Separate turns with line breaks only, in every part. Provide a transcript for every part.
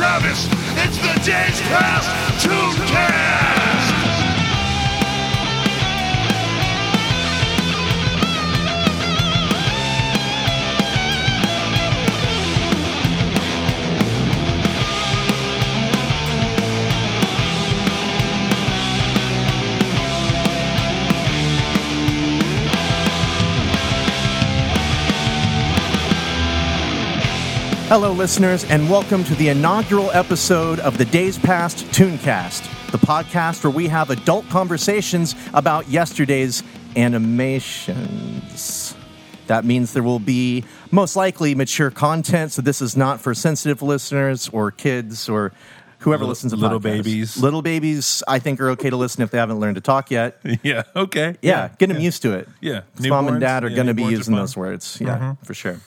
Travis. It's the Days Past Tooncast.
Hello, listeners, and welcome to the inaugural episode of the Days Past Tooncast, the podcast where we have adult conversations about yesterday's animations. That means there will be most likely mature content, so this is not for sensitive listeners or kids or whoever
Little-
listens to
little
podcasts.
babies.
Little babies, I think, are okay to listen if they haven't learned to talk yet.
Yeah. Okay.
Yeah, get them used to it.
Yeah.
Mom and dad are
Yeah,
going to be using those words. Yeah, for sure.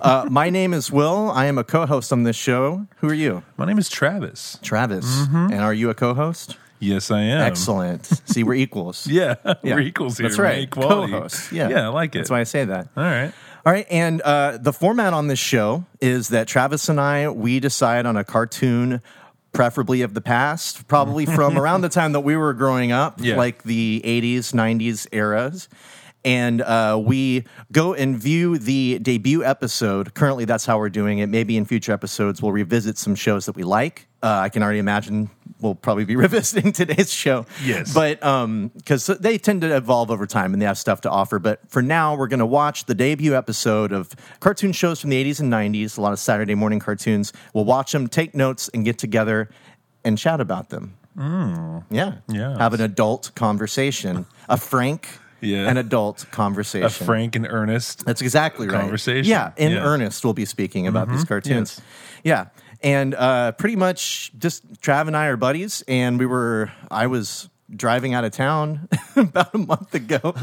Uh, my name is Will. I am a co-host on this show. Who are you?
My name is Travis.
Travis.
Mm-hmm.
And are you a co-host?
Yes, I am.
Excellent. See, we're equals.
Yeah,
Yeah.
we're equals here.
That's right.
Equality.
Co-host. Yeah.
Yeah, I like it.
That's why I say that.
All right.
All right, and uh, the format on this show is that Travis and I we decide on a cartoon, preferably of the past, probably from around the time that we were growing up,
Yeah.
like the '80s, '90s eras. And uh, we go and view the debut episode. Currently, that's how we're doing it. Maybe in future episodes, we'll revisit some shows that we like. Uh, I can already imagine we'll probably be revisiting today's show.
Yes.
But um because they tend to evolve over time and they have stuff to offer but for now we're going to watch the debut episode of cartoon shows from the 80s and 90s a lot of saturday morning cartoons we'll watch them take notes and get together and chat about them yeah
Yes.
have an adult conversation a frank
Yeah.
an adult conversation
A frank and earnest.
that's exactly right.
Conversation.
Yeah, in
Yeah. Mm-hmm.
earnest, we'll be speaking about these cartoons. Yeah, and uh, pretty much just Trav and I are buddies, and we were. I was driving out of town about a month ago,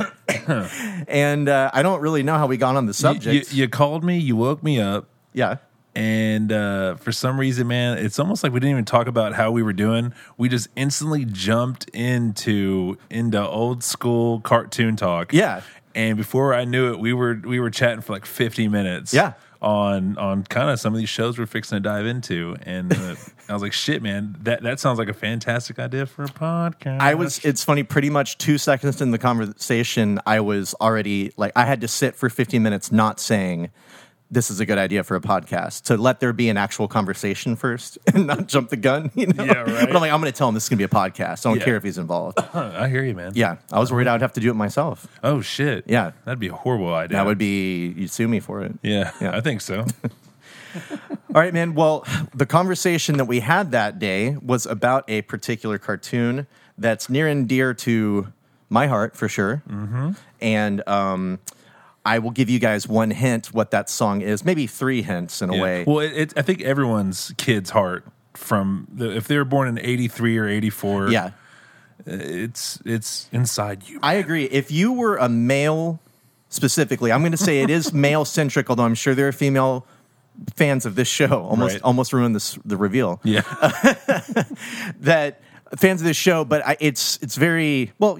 and uh, I don't really know how we got on the
You,
subject.
you, you called me. You woke me up.
yeah.
And uh, for some reason, man, it's almost like we didn't even talk about how we were doing. We just instantly jumped into into old school cartoon talk.
Yeah.
And before I knew it, we were we were chatting for like fifty minutes.
Yeah.
On on kind of some of these shows we're fixing to dive into, and uh, I was like, "Shit, man, that that sounds like a fantastic idea for a podcast."
I was. It's funny. Pretty much two seconds in the conversation, I was already like I had to sit for 15 minutes, not saying this is a good idea for a podcast to let there be an actual conversation first and not jump the gun. You know?
Yeah, right.
But I'm like, I'm going to tell him this is going to be a podcast. I don't
Yeah.
care if he's involved.
I hear you, man.
Yeah, I was worried I would have to do it myself.
Oh shit.
Yeah.
That'd be a horrible idea.
That would be you'd sue me for it.
Yeah.
Yeah.
I think so.
All right, man. Well, the conversation that we had that day was about a particular cartoon that's near and dear to my heart for sure. Mm-hmm. And um, I will give you guys one hint what that song is, maybe three hints in a
Yeah.
way.
Well, it, it, I think everyone's kid's heart from the, if they were born in '83 or '84.
yeah, uh,
it's it's inside you.
I agree. If you were a male specifically, I'm going to say it is male centric, although I'm sure there are female fans of this show. Almost,
Right.
almost ruined this the reveal.
yeah.
that fans of this show, but I, it's it's very well.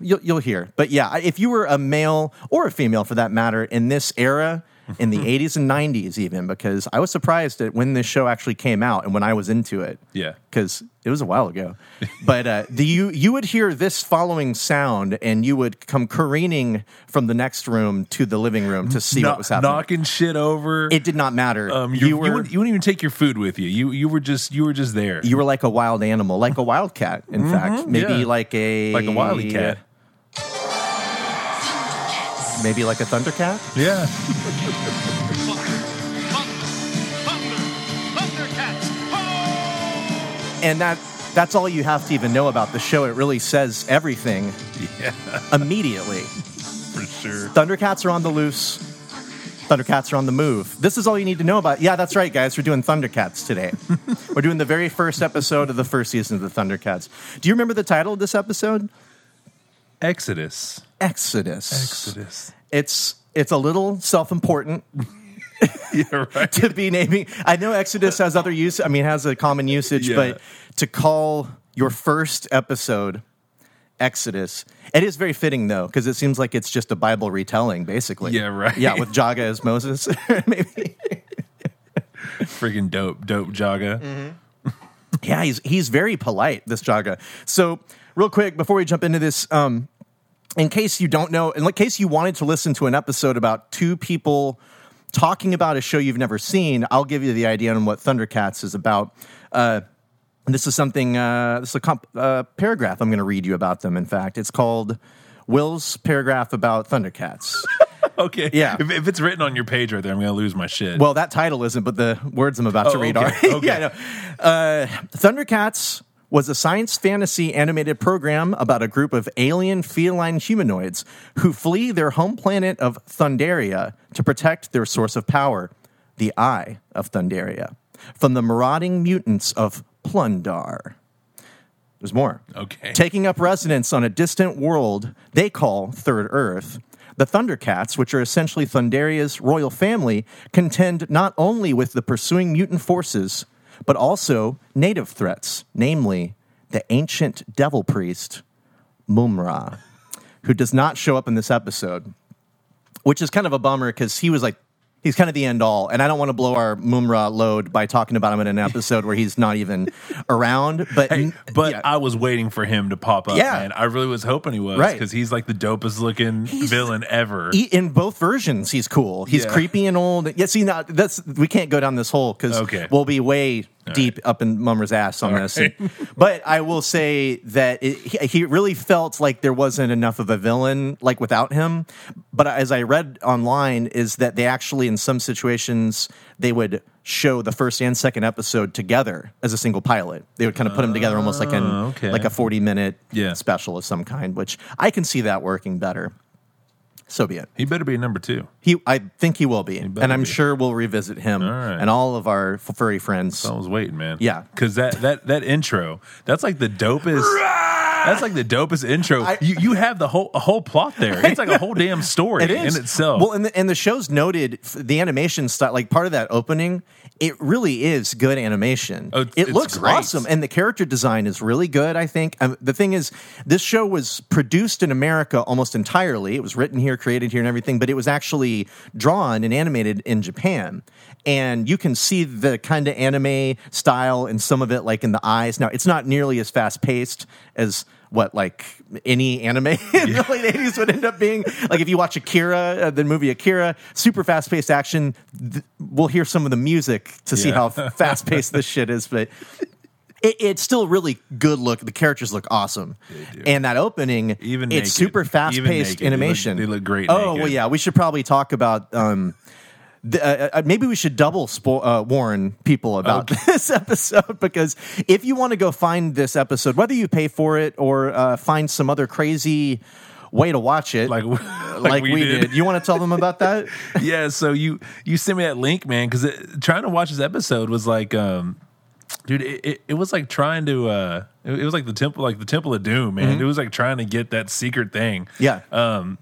You'll you'll hear, but yeah, if you were a male or a female for that matter in this era, in the '80s and '90s, even because I was surprised at when this show actually came out and when I was into it.
Yeah.
because it was a while ago. but uh, the you you would hear this following sound, and you would come careening from the next room to the living room to see
Kno-
what was happening.
knocking shit over.
it did not matter.
um,
you,
you,
were
you, wouldn't, you wouldn't even take your food with you. You you were just you were just there.
you were like a wild animal, like a wildcat. In fact, maybe
yeah.
like a
like a wily cat.
Maybe like a thundercat.
Yeah.
And that that's all you have to even know about the show. It really says everything
Yeah.
immediately.
For sure.
Thundercats are on the loose. Thundercats are on the move. This is all you need to know about. Yeah, that's right, guys. We're doing Thundercats today. We're doing the very first episode of the first season of the Thundercats. Do you remember the title of this episode?
Exodus.
Exodus.
Exodus.
It's it's a little self-important
Yeah. Right.
to be naming. I know Exodus has other use. I mean, has a common usage,
Yeah.
but to call your first episode Exodus, it is very fitting though, because it seems like it's just a Bible retelling, basically.
Yeah, right.
Yeah, with Jaga as Moses, maybe.
Freaking dope, dope Jaga.
Mm-hmm. Yeah, he's he's very polite, this Jaga. So, real quick before we jump into this, um, in case you don't know, in case you wanted to listen to an episode about two people talking about a show you've never seen, I'll give you the idea on what Thundercats is about. Uh, this is something. Uh, this is a comp- uh, paragraph I'm going to read you about them. In fact, it's called Will's paragraph about Thundercats.
Okay.
Yeah.
If, if it's written on your page right there, I'm going to lose my shit.
Well, that title isn't, but the words I'm about to
Oh,
read
okay,
are.
okay.
yeah, no. uh, Thundercats was a science fantasy animated program about a group of alien feline humanoids who flee their home planet of Thundera to protect their source of power, the Eye of Thundera, from the marauding mutants of Plun-Darr. There's more.
Okay.
Taking up residence on a distant world they call Third Earth, the Thundercats, which are essentially Thundera's royal family, contend not only with the pursuing mutant forces, but also native threats, namely the ancient devil priest, Mumm-Ra, who does not show up in this episode, which is kind of a bummer because he was like, he's kind of the end all. And I don't want to blow our Mumm-Ra load by talking about him in an episode where he's not even around. But,
Hey, but
yeah.
I was waiting for him to pop up,
Yeah.
man. I really was hoping he was
Right.
because he's like the dopest looking villain ever.
He- in both versions, he's cool. He's
Yeah.
creepy and old. Yeah, see, now that's we can't go down this hole because
Okay.
we'll be way deep up in Mumm-Ra's ass on this.
right.
but I will say that it, he, he really felt like there wasn't enough of a villain like without him. But as I read online, is that they actually in some situations they would show the first and second episode together as a single pilot. They would kind of put them together almost like an
Oh, okay.
like a forty minute
Yeah.
special of some kind, which I can see that working better. So be it.
he better be number two.
He, I think he will be,
better
and I'm
be.
sure we'll revisit him
right.
and all of our f- furry friends.
I was waiting, man.
Yeah.
because that that that intro, that's like the dopest. That's like the dopest intro.
I-
you you have the whole a whole plot there. It's like a whole damn story
It
in itself.
Well, and the, and the show's noted the animation style, like part of that opening. It really is good animation.
Oh,
it looks
great.
awesome, and the character design is really good. I think um, the thing is, this show was produced in America almost entirely. It was written here, created here, and everything, but it was actually drawn and animated in Japan. And you can see the kind of anime style and some of it, like in the eyes. Now, it's not nearly as fast paced as what like any anime in the late 80s would end up being like if you watch akira uh, the movie akira super fast paced action th- we'll hear some of the music to see how fast paced this shit is but it, it's still really good look the characters look awesome and that opening
Even
it's
naked.
super fast-paced
naked. They look-
animation
they look great
oh
naked.
well yeah we should probably talk about um uh, uh, maybe we should double spo- uh, warn people about this episode because if you want to go find this episode, whether you pay for it or uh, find some other crazy way to watch it,
like
like,
like,
we, did. you want to tell them about that?
yeah, so you you sent me that link, man, because trying to watch this episode was like, um, dude, it, it, it was like trying to, uh, it, it was like the temple, like the Temple of Doom, man. It was like trying to get that secret thing.
Yeah.
Um,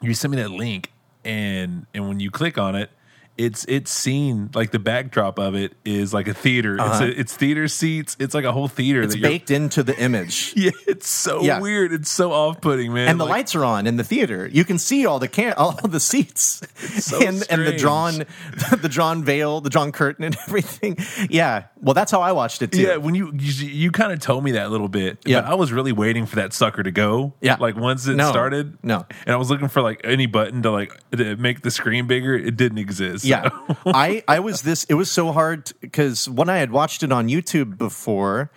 you sent me that link, and and when you click on it. It's it's seen like the backdrop of it is like a theater. It's a, it's theater seats. It's like a whole theater.
Uh-huh. It's baked into the image.
Yeah, it's so
Yeah.
weird. It's so off putting, man.
And the
Like,
lights are on in the theater. You can see all the can- all the seats,
so
and and the drawn, the drawn veil, the drawn curtain, and everything. Yeah, well, that's how I watched it too.
Yeah, when you you, you kind of told me that a little bit,
Yeah.
but I was really waiting for that sucker to go.
Yeah.
like once it
No.
started,
No.
and I was looking for like any button to like to make the screen bigger. It didn't exist.
Yeah, I I was this. It was so hard because when I had watched it on YouTube before,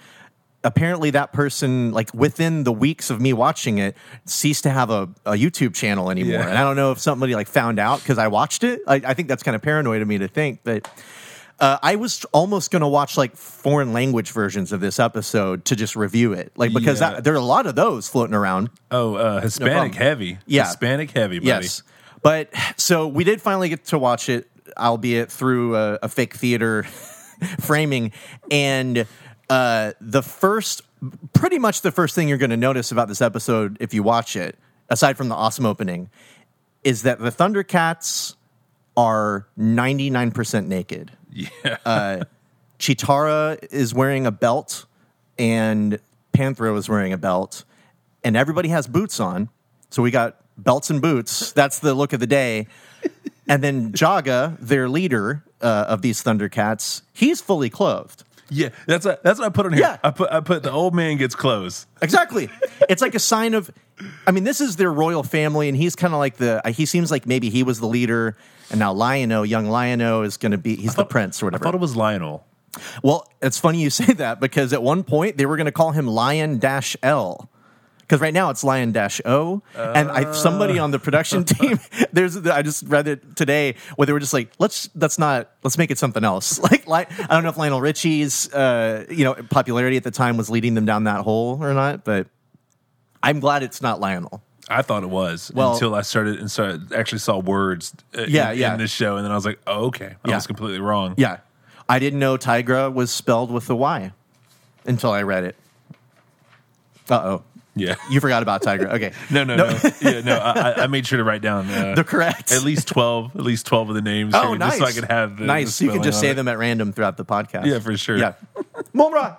apparently that person like within the weeks of me watching it ceased to have a, a YouTube channel anymore.
Yeah.
And I don't know if somebody like found out because I watched it. I, I think that's kind of paranoid of me to think, but. Uh, I was almost going to watch like foreign language versions of this episode to just review it, like because
Yeah.
that, there are a lot of those floating around.
oh, uh, Hispanic
problem.
heavy.
Yeah.
Hispanic heavy. Buddy.
Yes. But so we did finally get to watch it, albeit through a, a fake theater framing. And uh, the first, pretty much the first thing you're going to notice about this episode, if you watch it, aside from the awesome opening, is that the Thundercats are 99% naked.
Yeah.
Cheetara is wearing a belt and Panthro is wearing a belt and everybody has boots on. So we got belts and boots. That's the look of the day. And then Jaga, their leader, uh, of these Thundercats, he's fully clothed.
Yeah, that's what, that's what I put on here.
Yeah.
I put I put the old man gets clothes.
Exactly. it's like a sign of. I mean, this is their royal family, and he's kind of like the. He seems like maybe he was the leader, and now Lion-O, young Lion-O, is going to be. He's the prince or
I
whatever.
thought it was Lionel.
Well, it's funny you say that because at one point they were going to call him Lion Dash L. Because right now it's Lion Dash O, and I, somebody on the production team, there's I just read it today where they were just like, let's that's not let's make it something else. Like, like I don't know if Lionel Richie's uh, you know popularity at the time was leading them down that hole or not, but I'm glad it's not Lionel.
I thought it was
Well-
until I started and started actually saw words uh,
Yeah,
in,
yeah.
in this show, and then I was like, oh, okay, I
Yeah.
was completely wrong.
Yeah, I didn't know Tygra was spelled with a Y until I read it. Uh oh.
Yeah.
You forgot about Tiger. Okay.
No, no, no. yeah, no. I, I- I made sure to write down uh,
The correct.
at least twelve, at least twelve of the names.
Oh,
here,
nice.
Just so I could have the,
nice.
the
you can just say
it.
them at random throughout the podcast.
Yeah, for sure.
Yeah. Mumm-Ra.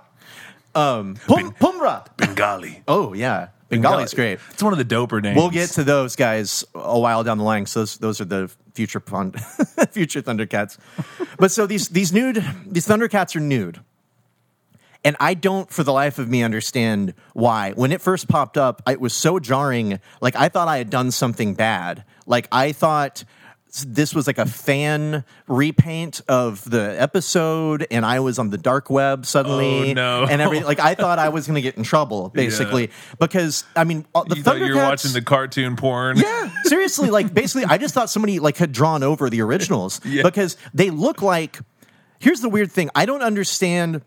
Um, Pum, Pumyra.
Bengali.
Oh yeah, Bengali's great.
It's one of the doper names.
We'll get to those guys a while down the line. So those, those are the future pun- future Thundercats. But so these these nude these Thundercats are nude. And I don't, for the life of me, understand why. When it first popped up, it was so jarring. Like I thought I had done something bad. Like I thought this was like a fan repaint of the episode, and I was on the dark web suddenly.
Oh, no.
And every like I thought I was going to get in trouble, basically, because I mean the
you thought you were watching the cartoon porn.
yeah, seriously. Like basically, I just thought somebody like had drawn over the originals
Yeah.
because they look like. Here's the weird thing: I don't understand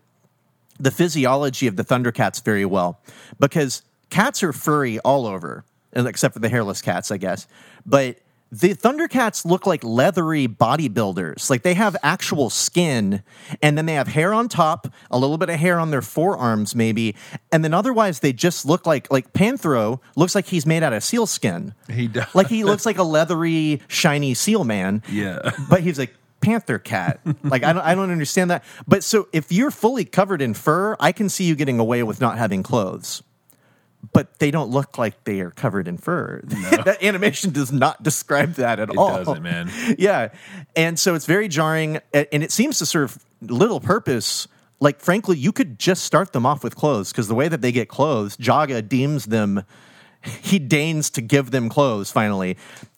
the physiology of the Thundercats very well because cats are furry all over, except for the hairless cats, I guess. But the Thundercats look like leathery bodybuilders. Like they have actual skin, and then they have hair on top, a little bit of hair on their forearms, maybe, and then otherwise they just look like like Panthro looks like he's made out of seal skin.
He does.
Like he looks like a leathery, shiny seal man
Yeah.
but he's like panther cat. Like I don't, I don't understand that. But so if you're fully covered in fur, I can see you getting away with not having clothes. But they don't look like they are covered in fur. that animation does not describe that at
It
all.
doesn't, man.
Yeah, and so it's very jarring, and it seems to serve little purpose. Like frankly, you could just start them off with clothes because the way that they get clothes, Jaga deems them. He deigns to give them clothes finally,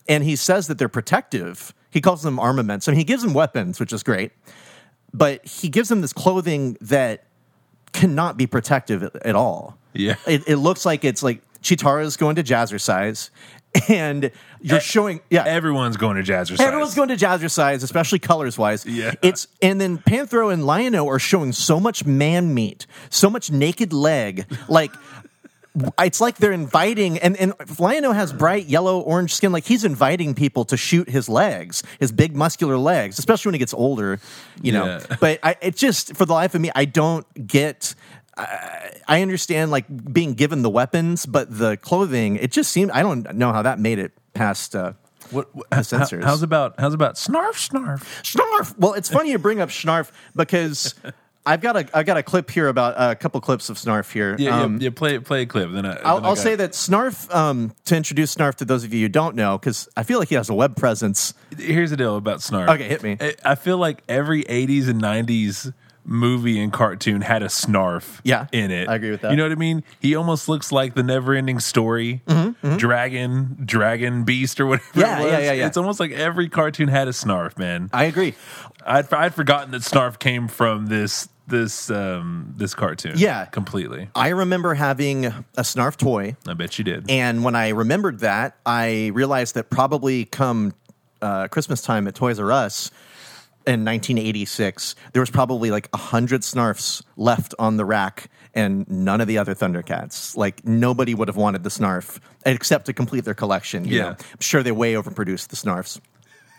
and he says that they're protective. He calls them armaments. I mean, he gives them weapons, which is great, but he gives them this clothing that cannot be protective at, at all.
Yeah.
it, it looks like it's like Cheetara's going to jazzercise, and you're showing yeah
Everyone's going to jazzercise.
Everyone's going to jazzercise, especially colors wise.
Yeah.
It's and then Panthro and Lion-O are showing so much man meat, so much naked leg. Like it's like they're inviting and, and Lion-O has bright yellow orange skin, like he's inviting people to shoot his legs, his big muscular legs, especially when he gets older, you know.
Yeah.
But I it just for the life of me, I don't get I understand like being given the weapons, but the clothing, it just seemed I don't know how that made it past uh
What, what,
The
how- how's about how's about snarf snarf?
snarf? Well, it's funny you bring up snarf because I've got a I've got a clip here about uh, a couple clips of Snarf here.
Yeah,
Um,
yeah, yeah. Play play a clip. Then I,
I'll,
then I
I'll
got-
say that Snarf um, to introduce Snarf to those of you who don't know because I feel like he has a web presence.
Here's the deal about snarf.
Okay, hit me.
I- I feel like every '80s and '90s movie and cartoon had a snarf.
Yeah,
in it.
I agree with that.
You know what I mean? He almost looks like the never-ending story, dragon, dragon beast, or whatever.
Mm-hmm, Yeah,
it was.
yeah, yeah, yeah.
It's almost like every cartoon had a snarf. Man,
I agree.
I'd I'd forgotten that snarf came from this this um this cartoon.
Yeah.
completely.
I remember having a Snarf toy,
I bet you did.
and when I remembered that, I realized that probably come uh, Christmas time at Toys R Us. In 1986, there was probably like a hundred Snarfs left on the rack, and none of the other Thundercats. Like nobody would have wanted the Snarf except to complete their collection. You
Yeah.
know? I'm sure they way overproduced the Snarfs.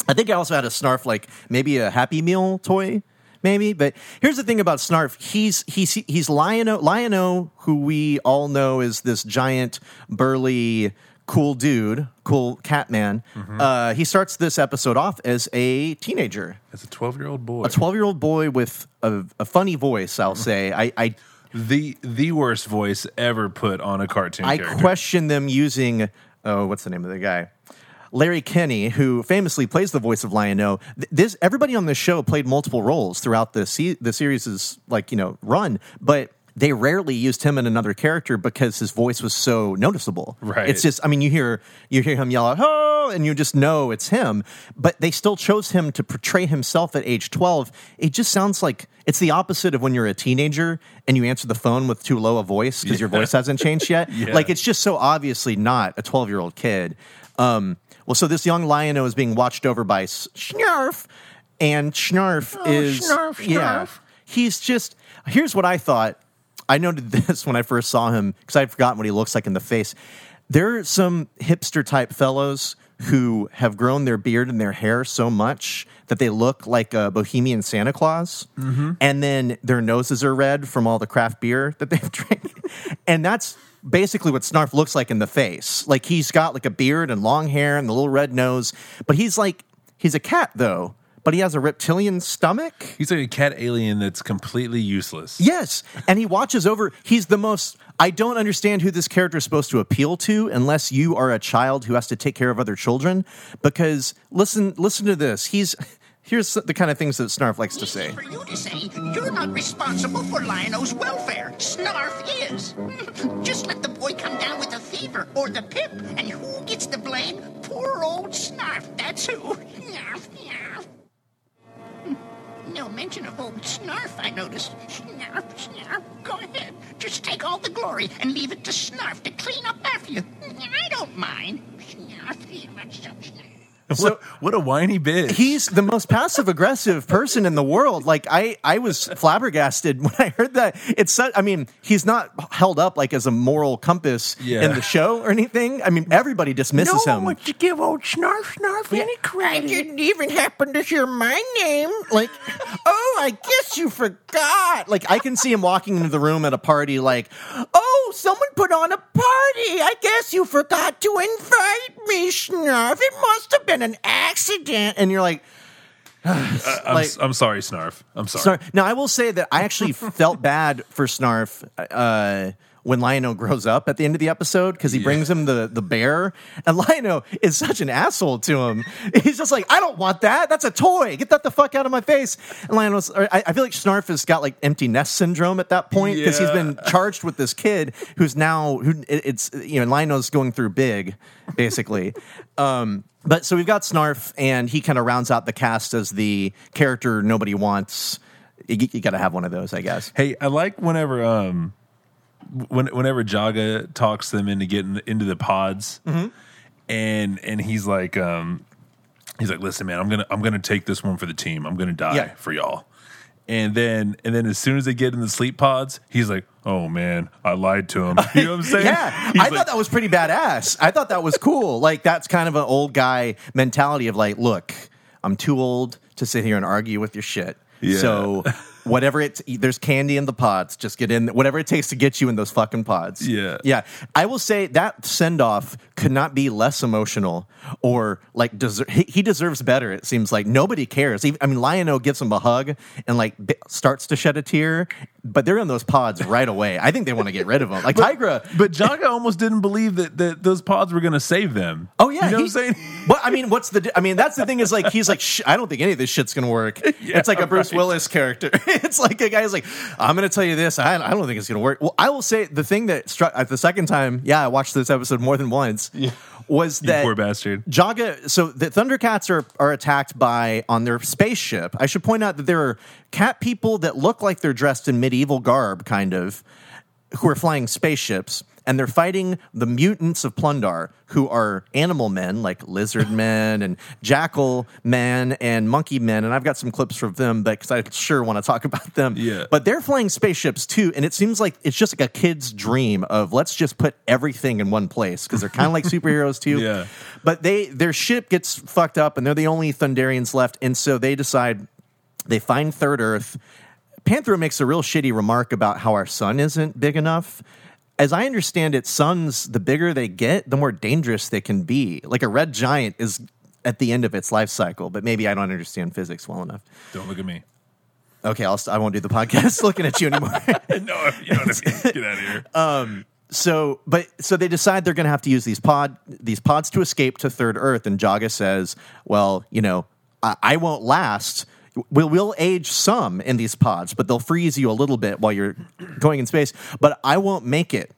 I think I also had a Snarf, like maybe a Happy Meal toy, maybe. But here's the thing about Snarf: he's he's he's Lion-O, Lion-O, who we all know is this giant, burly, cool dude, cool cat man. Uh, he starts this episode off as a teenager,
As a 12 year old boy,
a 12 year old boy with a, a funny voice. I'll say. I. I
the the worst voice ever put on a cartoon
I
character.
question them using oh, what's the name of the guy? Larry Kenney, who famously plays the voice of Lion-O, this everybody on this show played multiple roles throughout the se- the series' like you know run, but they rarely used him in another character because his voice was so noticeable.
Right.
It's just, I mean, you hear you hear him yell out, "Oh!" and you just know it's him. But they still chose him to portray himself at age twelve. It just sounds like it's the opposite of when you're a teenager and you answer the phone with too low a voice because your voice hasn't changed yet.
Yeah.
Like it's just so obviously not a twelve year old kid. Um, well, so this young lion is being watched over by Schnarf, and Schnarf oh, is
Schnarf,
yeah. He's just here's what I thought. I noted this when I first saw him because I'd forgotten what he looks like in the face. There are some hipster type fellows who have grown their beard and their hair so much that they look like a bohemian Santa Claus, mm-hmm. and then their noses are red from all the craft beer that they've drank, and that's basically what Snarf looks like in the face. Like he's got like a beard and long hair and the little red nose, but he's like he's a cat though, but he has a reptilian stomach.
He's like a cat alien that's completely useless.
Yes, and he watches over. He's the most. I don't understand who this character is supposed to appeal to, unless you are a child who has to take care of other children. Because listen, listen to this. He's here's the kind of things that Snarf likes to say.
For you to say you're not responsible for Lion-O's welfare. Snarf is. Just let the boy come down with a fever or the pip, and who gets the blame? Poor old Snarf. That's who. Snarf, snarf. Hmm. No mention of old Snarf, I noticed. Snarf, Snarf. Go ahead. Just take all the glory and leave it to Snarf to clean up after you. I don't mind. Snarf, Snarf.
what, what a whiny bitch.
He's the most passive aggressive person in the world. Like I, I was flabbergasted when I heard that. It's such, I mean, he's not held up like as a moral compass
Yeah.
in the show or anything. I mean, everybody dismisses him.
to give old Snarf Snarf any credit. I didn't even happen to hear my name.
like, oh, I guess you forgot. Like, I can see him walking into the room at a party, like, oh, someone put on a party. I guess you forgot to invite me, Snarf. It must have been an accident. And you're like,
I'm,
like-
I'm sorry, Snarf. I'm sorry.
Snarf. Now, I will say that I actually felt bad for Snarf uh, when Lion-O grows up at the end of the episode because he brings him the, the bear. And Lion-O is such an asshole to him. He's just like, I don't want that. That's a toy. Get that the fuck out of my face. And Lion-O's, I, I feel like Snarf has got like empty nest syndrome at that point because he's been charged with this kid who's now, who it- it's, you know, Lion-O's going through big, basically. um, but so we've got Snarf, and he kind of rounds out the cast as the character nobody wants. You, you got to have one of those, I guess.
Hey, I like whenever um when whenever Jaga talks them into getting into the pods,
Mm-hmm.
and and he's like um he's like, listen, man, I'm gonna I'm gonna take this one for the team. I'm gonna die
Yeah.
for y'all. And then and then as soon as they get in the sleep pods, he's like, oh man, I lied to him. You know what I'm saying?
Yeah,
He's
I
like,
thought that was pretty badass. I thought that was cool. Like that's kind of an old guy mentality of like, look, I'm too old to sit here and argue with your shit.
Yeah.
So whatever it there's candy in the pods, just get in whatever it takes to get you in those fucking pods.
Yeah.
Yeah. I will say that send off could not be less emotional or like deser- he, he deserves better. It seems like nobody cares. Even, I mean, Lion-O gives him a hug and like bi- starts to shed a tear, but they're in those pods right away. I think they want to get rid of them. Like Tygra,
But Jaga almost didn't believe that, that those pods were gonna save them.
Oh yeah,
you know
he-
what I'm saying?
What I mean, what's the? I mean, that's the thing is like he's like, I don't think any of this shit's gonna work. it's like a Bruce
right.
Willis character. it's like a guy's like, I'm gonna tell you this. I, I don't think it's gonna work. Well, I will say the thing that struck at the second time. Yeah, I watched this episode more than once. Was that
poor bastard.
Jaga, so the Thundercats are are attacked by on their spaceship. I should point out that there are cat people that look like they're dressed in medieval garb, kind of, who are flying spaceships, and they're fighting the mutants of Plun-Darr, who are animal men like lizard men and jackal men and monkey men. And I've got some clips from them because I sure want to talk about them.
Yeah.
But they're flying spaceships too, and it seems like it's just like a kid's dream of let's just put everything in one place because they're kind of like superheroes too.
Yeah.
But they their ship gets fucked up, and they're the only Thunderians left, and so they decide they find Third Earth. Panthro makes a real shitty remark about how our sun isn't big enough. As I understand it, suns, the bigger they get, the more dangerous they can be. Like a red giant is at the end of its life cycle, but maybe I don't understand physics well enough.
Don't look at me.
Okay, I'll st- I won't do the podcast looking at you anymore.
no, you know what I mean. Get out of here.
Um, so but so they decide they're going to have to use these pod these pods to escape to third earth and jaga says well you know i, I won't last we'll, we'll age some in these pods but they'll freeze you a little bit while you're going in space but i won't make it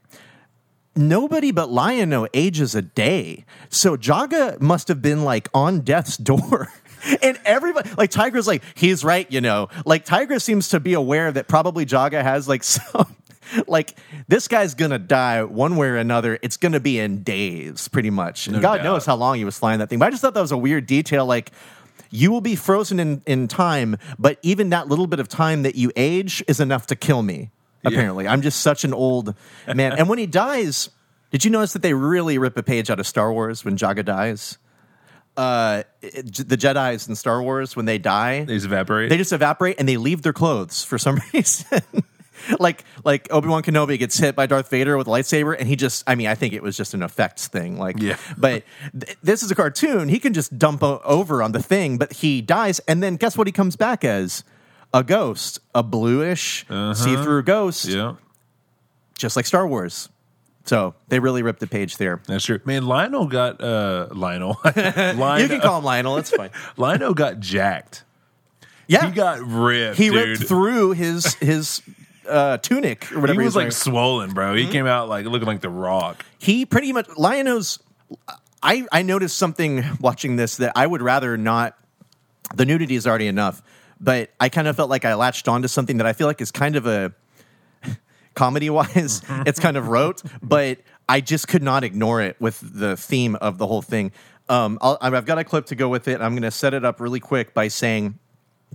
nobody but Lion-O ages a day. So Jaga must have been like on death's door. And everybody, like Tiger's like, he's right, you know. Like Tiger seems to be aware that probably Jaga has like some, like this guy's gonna die one way or another. It's gonna be in days, pretty much. And
No
God
doubt.
knows how long he was flying that thing. But I just thought that was a weird detail. Like, you will be frozen in, in time, but even that little bit of time that you age is enough to kill me. Apparently, I'm just such an old man. and when he dies, did you notice that they really rip a page out of Star Wars when Jaga dies? Uh, the Jedi's in Star Wars when they die,
They just evaporate.
they just evaporate and they leave their clothes for some reason. like like Obi Wan Kenobi gets hit by Darth Vader with a lightsaber, and he just I mean I think it was just an effects thing. Like
Yeah.
but th- this is a cartoon. He can just dump o- over on the thing, but he dies, and then guess what? He comes back as a ghost, a bluish see through ghost,
yeah,
just like Star Wars. So they really ripped the page there.
that's true. Man, Lionel got uh Lionel. Lionel,
You can call him Lionel. It's fine.
Lionel got jacked.
Yeah,
He got ripped.
he
dude.
ripped through his his uh, tunic or whatever.
He was
he's
like
wearing.
swollen, bro.
Mm-hmm.
He came out like looking like the Rock.
he pretty much Lionos. I I noticed something watching this that I would rather not. The nudity is already enough, but I kind of felt like I latched onto something that I feel like is kind of a comedy wise. it's kind of rote, but I just could not ignore it with the theme of the whole thing. Um, I'll, I've got a clip to go with it. I'm going to set it up really quick by saying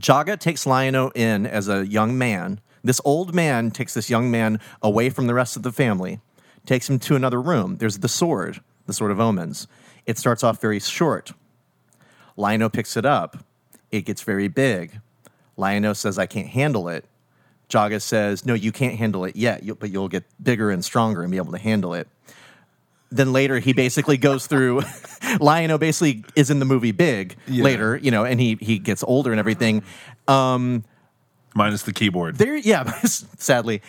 Jaga takes Lion-O in as a young man. This old man takes this young man away from the rest of the family, takes him to another room. There's the sword, the sword of omens. It starts off very short. Lion-O picks it up. It gets very big. Lion-O says, I can't handle it. Jaga says, No, you can't handle it yet, but you'll get bigger and stronger and be able to handle it. Then later, he basically goes through. Lion-O basically is in the movie Big
Yeah.
later, you know, and he he gets older and everything.
Um, Minus the keyboard.
There, yeah, sadly,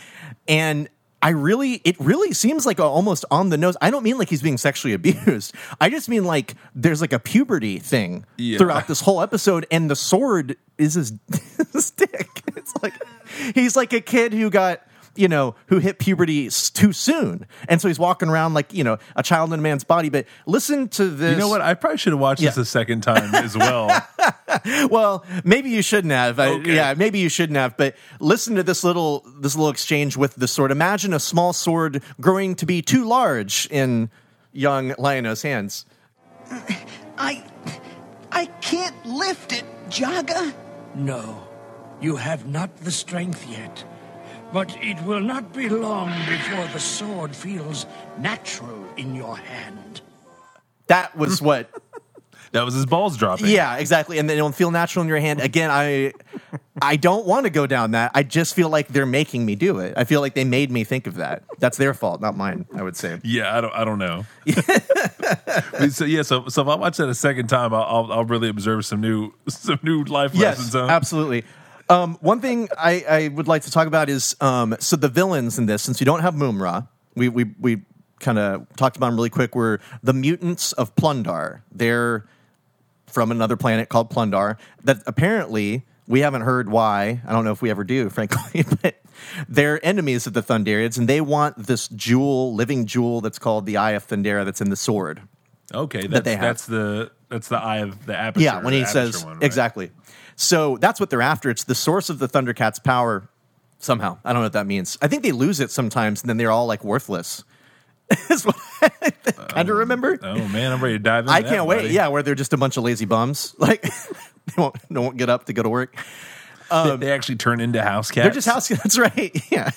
and I really, it really seems like almost on the nose. I don't mean like he's being sexually abused. I just mean like there's like a puberty thing
Yeah.
throughout this whole episode, and the sword is his, his dick. It's like he's like a kid who got. You know, who hit puberty too soon. And so he's walking around like, you know, a child in a man's body. But listen to this.
You know what? I probably should have watched this a second time as well.
Well, maybe you shouldn't have. I-
Okay.
yeah, maybe you shouldn't have. But listen to this little this little exchange with the sword. Imagine a small sword growing to be too large in young Lionel's hands.
I. I can't lift it, Jaga.
No, you have not the strength yet. But it will not be long before the sword feels natural in your hand.
That was what.
that was his balls dropping.
yeah, exactly. And then it'll feel natural in your hand. Again, I I don't want to go down that. I just feel like they're making me do it. I feel like they made me think of that. That's their fault, not mine. I would say.
Yeah, I don't. I don't know. so yeah, so so if I watch that a second time, I'll I'll, I'll really observe some new some new life lessons.
Yes,
Huh?
absolutely. Um, one thing I, I would like to talk about is um, so the villains in this, since you don't have Mumm-Ra, we we, we kind of talked about them really quick. Were the mutants of Plun-Darr? They're from another planet called Plun-Darr. That apparently we haven't heard why. I don't know if we ever do, frankly, but they're enemies of the Thunderians, and they want this jewel, living jewel that's called the Eye of Thundera that's in the sword.
Okay, that's,
they have.
that's the that's the eye of the aperture.
Yeah, when he says
one, right?
exactly. So that's what they're after. It's the source of the Thundercats' power. Somehow, I don't know what that means. I think they lose it sometimes, and then they're all like worthless. Is what I kind of oh, remember.
Oh man, I'm ready to dive. Into
I can't wait. Yeah, where they're just a bunch of lazy bums. Like they won't, they won't get up to go to work.
They- um, they actually turn into house cats.
They're just house. Cats. That's right. Yeah.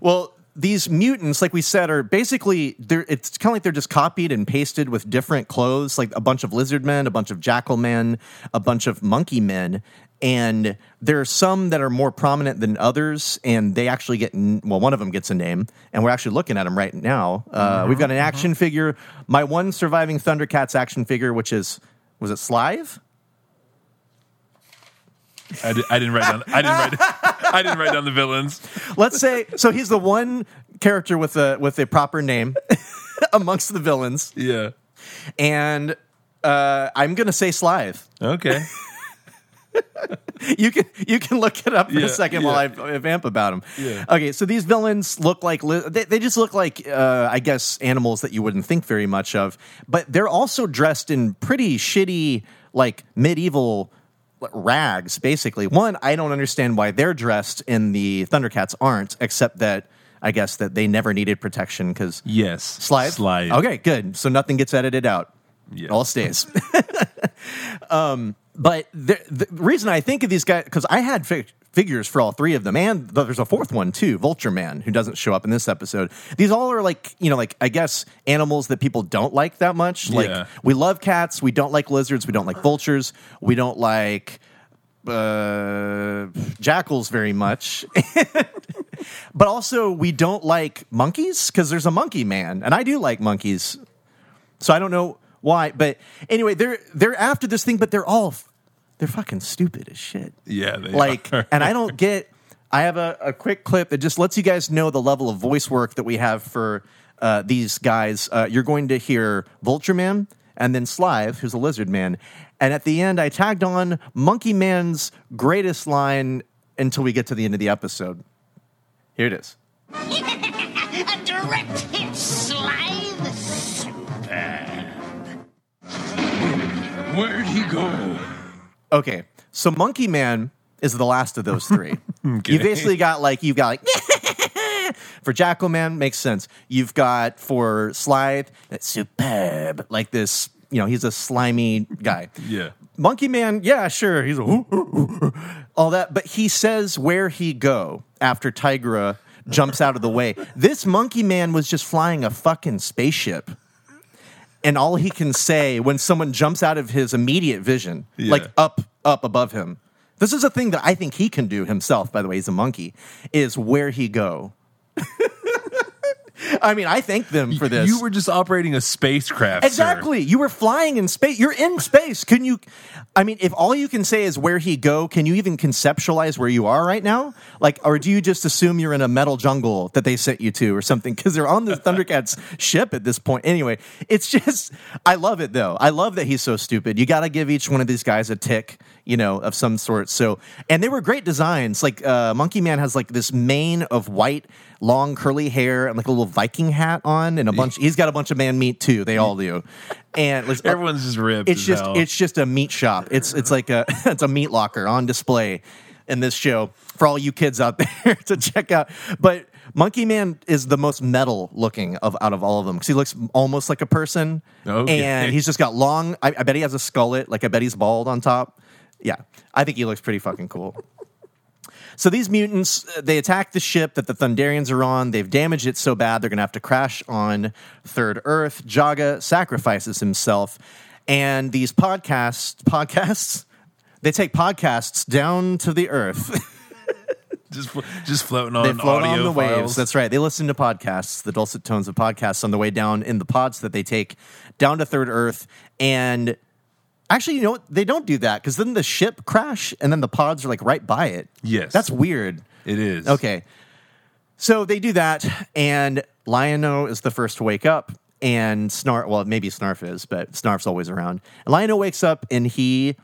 well, these mutants, like we said, are basically they're. It's kind of like they're just copied and pasted with different clothes, like a bunch of lizard men, a bunch of jackal men, a bunch of monkey men, and there are some that are more prominent than others, and they actually get well. One of them gets a name, and we're actually looking at them right now. Uh, We've got an action figure. My one surviving Thundercats action figure, which is was it Slive?
I, did, I didn't write down. I didn't write. I didn't write down the villains.
Let's say so. He's the one character with a with a proper name amongst the villains,
Yeah.
and uh, I'm gonna say Slive.
Okay.
You can you can look it up for
Yeah,
a second while. I, I vamp about them.
Yeah.
Okay, so these villains look like li- they, they just look like uh, I guess animals that you wouldn't think very much of, but they're also dressed in pretty shitty like medieval rags. Basically, one I don't understand why they're dressed and the Thundercats aren't, except that I guess that they never needed protection because
Yes.
Slithe?
Slithe.
Okay, good. So nothing gets edited out.
Yeah.
All stays. um, but the, the reason I think of these guys, because I had fi- figures for all three of them, and there's a fourth one too, Vulture Man, who doesn't show up in this episode. These all are like, you know, like, I guess animals that people don't like that much. Like,
Yeah.
we love cats, we don't like lizards, we don't like vultures, we don't like uh, jackals very much. but also, we don't like monkeys because there's a monkey man, and I do like monkeys. So I don't know why, but anyway, they're they're after this thing, but they're all they're fucking stupid as shit.
Yeah. They
Like,
are.
and I don't get. I have a, a quick clip that just lets you guys know the level of voice work that we have for uh, these guys. Uh, you're going to hear Vulture Man and then Slive, who's a lizard man. And at the end, I tagged on Monkey Man's greatest line until we get to the end of the episode. Here it is.
A direct hit, Slithe.
Where'd he go?
Okay, so Monkey Man is the last of those three. You basically got like you've got like for Jackal Man makes sense. You've got for Slide it's superb like this. You know, he's a slimy guy.
Yeah.
Monkey Man, yeah, sure, he's a all that, but he says where he go after Tygra jumps out of the way. This Monkey Man was just flying a fucking spaceship. And all he can say when someone jumps out of his immediate vision,
Yeah.
like up, up above him. This is a thing that I think he can do himself, by the way, he's a monkey, is where he go. I mean, I thank them for this.
You were just operating a spacecraft. sir.
Exactly. You were flying in space. You're in space. Can you? I mean, if all you can say is where he go, can you even conceptualize where you are right now? Like, or do you just assume you're in a metal jungle that they sent you to or something? Because they're on the Thundercats ship at this point. Anyway, it's just, I love it though. I love that he's so stupid. You got to give each one of these guys a tick, you know, of some sort. So, and they were great designs. Like, uh, Monkey Man has like this mane of white, long curly hair and like a little Viking hat on, and a bunch. He's got a bunch of man meat too. They all do. And listen, uh,
Everyone's just ripped.
it's just
hell.
it's just a meat shop. It's it's like a it's a meat locker on display in this show for all you kids out there to check out. But Monkey Man is the most metal looking of out of all of them because he looks almost like a person,
Okay.
and he's just got long. I, I bet he has a skullet, like I bet he's bald on top. Yeah, I think he looks pretty fucking cool. So these mutants, uh, they attack the ship that the Thunderians are on. They've damaged it so bad they're going to have to crash on Third Earth. Jaga sacrifices himself, and these podcasts, podcasts, they take podcasts down to the Earth.
just just floating on
they float on the waves.
files.
That's right. They listen to podcasts, the dulcet tones of podcasts on the way down in the pods that they take down to Third Earth. And actually, you know what? They don't do that because then the ship crash and then the pods are like right by it.
Yes.
That's weird.
it is
Okay. So they do that, and Lion-O is the first to wake up, and Snarf, well, maybe Snarf is, but Snarf's always around. And Lion-O wakes up, and he,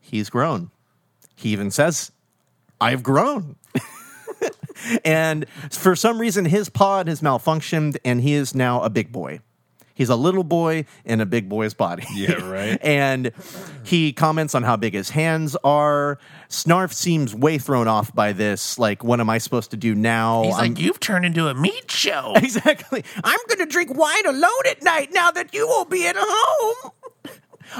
he's grown. He even says, I've grown. and for some reason, his pod has malfunctioned, and he is now a big boy. He's a little boy in a big boy's body.
Yeah, right.
and he comments on how big his hands are. Snarf seems way thrown off by this. Like, what am I supposed to do now?
He's
I'm-
like, you've turned into a meat show.
exactly. I'm going to drink wine alone at night now that you won't be at home.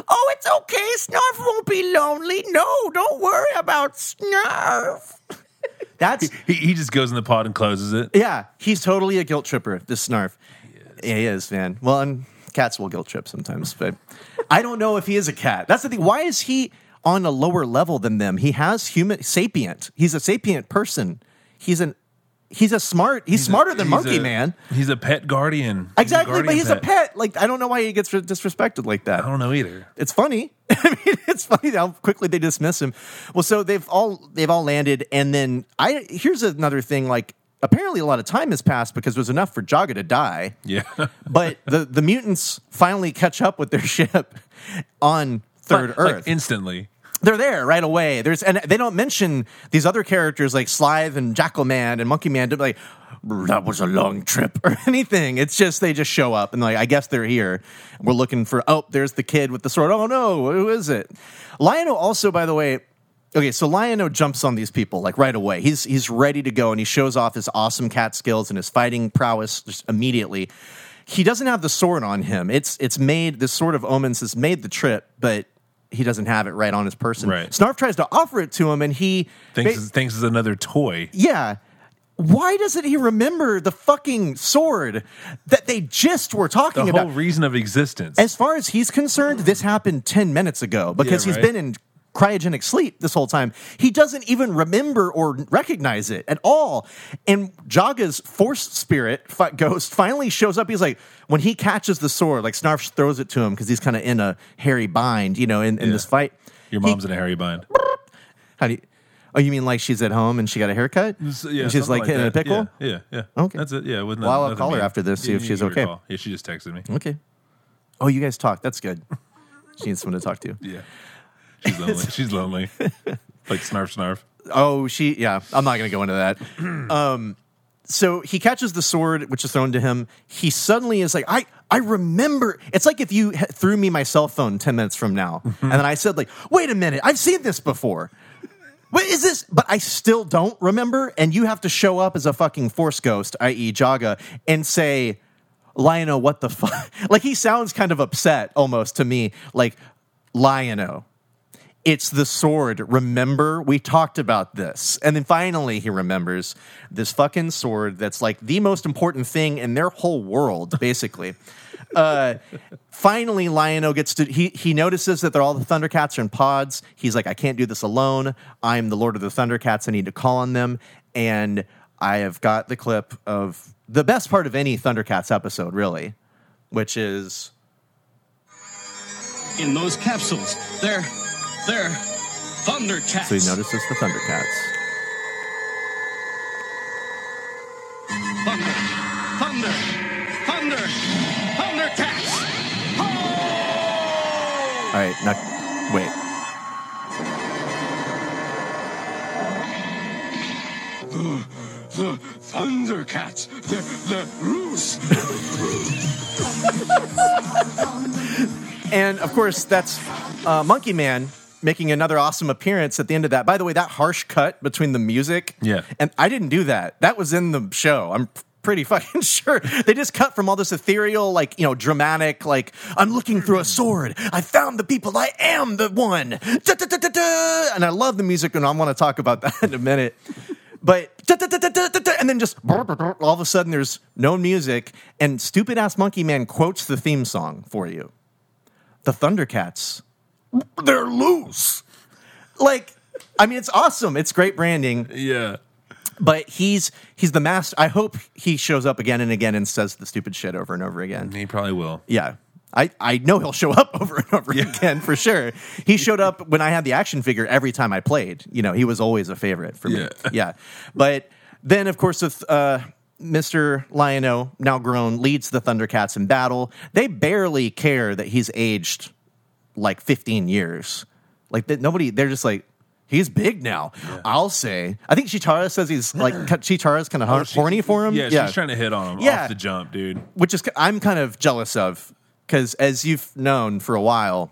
Oh, it's okay. Snarf won't be lonely. No, don't worry about Snarf. That's
he, he just goes in the pod and closes it
yeah. He's totally a guilt tripper. This Snarf. Yeah, he is, man. Well, and cats will guilt trip sometimes, but I don't know if he is a cat. That's the thing. Why is he on a lower level than them? He has human sapient. He's a sapient person. He's an he's a smart. He's, smarter than
He's
Monkey
a-
Man.
he's a pet guardian
Exactly, but
guardian
he's a pet. Like I don't know why he gets disrespected like that.
i don't know either
It's funny. I mean, it's funny how quickly they dismiss him. Well, so they've all they've all landed, and then I here's another thing. Like apparently a lot of time has passed because it was enough for Jaga to die.
Yeah.
But the, the mutants finally catch up with their ship on Third
Like,
Earth.
instantly.
They're there right away. There's and they don't mention these other characters like Slithe and Jackal Man and Monkey Man to be like that was a long trip or anything. It's just they just show up and like I guess they're here. We're looking for oh there's the kid with the sword. Oh no, who is it? Lionel also by the way. Okay, so Lion-O jumps on these people like right away. He's he's ready to go and he shows off his awesome cat skills and his fighting prowess just immediately. He doesn't have the sword on him. It's it's made this sword of omens has made the trip, but he doesn't have it right on his person.
Right.
Snarf tries to offer it to him, and he
Thinks,
ba-
thinks is another toy.
yeah. Why doesn't he remember the fucking sword that they just were talking about?
The whole reason of existence.
As far as he's concerned, this happened 10 minutes ago because
Yeah,
he's
right.
been in cryogenic sleep this whole time. He doesn't even remember or recognize it at all. And Jaga's force spirit fi- ghost finally shows up. He's like, when he catches the sword, like Snarf throws it to him because he's kind of in a hairy bind, you know, in, in
Yeah.
this fight.
Your
He-
mom's in a hairy bind.
How do you, oh, you mean like she's at home and she got a haircut?
Yeah,
And she's like, hitting
that.
a pickle?
Yeah, yeah, yeah.
Okay.
That's it. Yeah. With
Well, I'll call her after this, see
You
if she's
give her a
okay.
call. Yeah, she just texted me.
Okay. Oh, you guys talk. That's good. She needs someone to talk to.
Yeah. She's lonely. She's lonely. like snarf snarf.
Oh, she. Yeah, I'm not going to go into that. um, so he catches the sword, which is thrown to him. He suddenly is like, I, I remember. It's like if you threw me my cell phone ten minutes from now, and then I said, like, wait a minute, I've seen this before. What is this? But I still don't remember, and you have to show up as a fucking force ghost, i.e., Jaga, and say, Lion-O, what the fuck? like he sounds kind of upset almost to me, like Lion-O. It's the sword. Remember, we talked about this. And then finally, he remembers this fucking sword that's like the most important thing in their whole world, basically. uh, finally, Lion-O gets to, he, he notices that they're all the Thundercats are in pods. He's like, I can't do this alone. I'm the Lord of the Thundercats. I need to call on them. And I have got the clip of the best part of any Thundercats episode, really, which is.
in those capsules. They're they're Thundercats.
So he notices the Thundercats.
Thunder, thunder, thunder, Thundercats.
All right, now, wait.
The Thundercats. They're they're loose.
And of course, that's uh, Monkey Man making another awesome appearance at the end of that. By the way, that harsh cut between the music.
Yeah.
And I didn't do that. That was in the show. I'm pretty fucking sure. They just cut from all this ethereal, like, you know, dramatic, like, I'm looking through a sword. I found the people. I am the one. Da-da-da-da-da. And I love the music, and I want to talk about that in a minute. But and then just all of a sudden there's no music, and stupid ass Monkey Man quotes the theme song for you the Thundercats, they're loose. Like, I mean, it's awesome. It's great branding,
Yeah.
but he's he's the master. I hope he shows up again and again and says the stupid shit over and over again.
He probably will.
Yeah. I, I know he'll show up over and over again for sure. He showed up when I had the action figure every time I played. You know, he was always a favorite for me.
Yeah.
Yeah. But then, of course, with uh, Mr. Lion-O, now grown, leads the Thundercats in battle. They barely care that he's aged like 15 years. Like, that nobody, they're just like, he's big now. I'll say. I think Cheetara says he's like, Cheetara's kind of
Oh, she-
horny for him.
Yeah, she's trying to hit on him
Yeah.
off the jump, dude.
which is I'm kind of jealous of because as you've known for a while,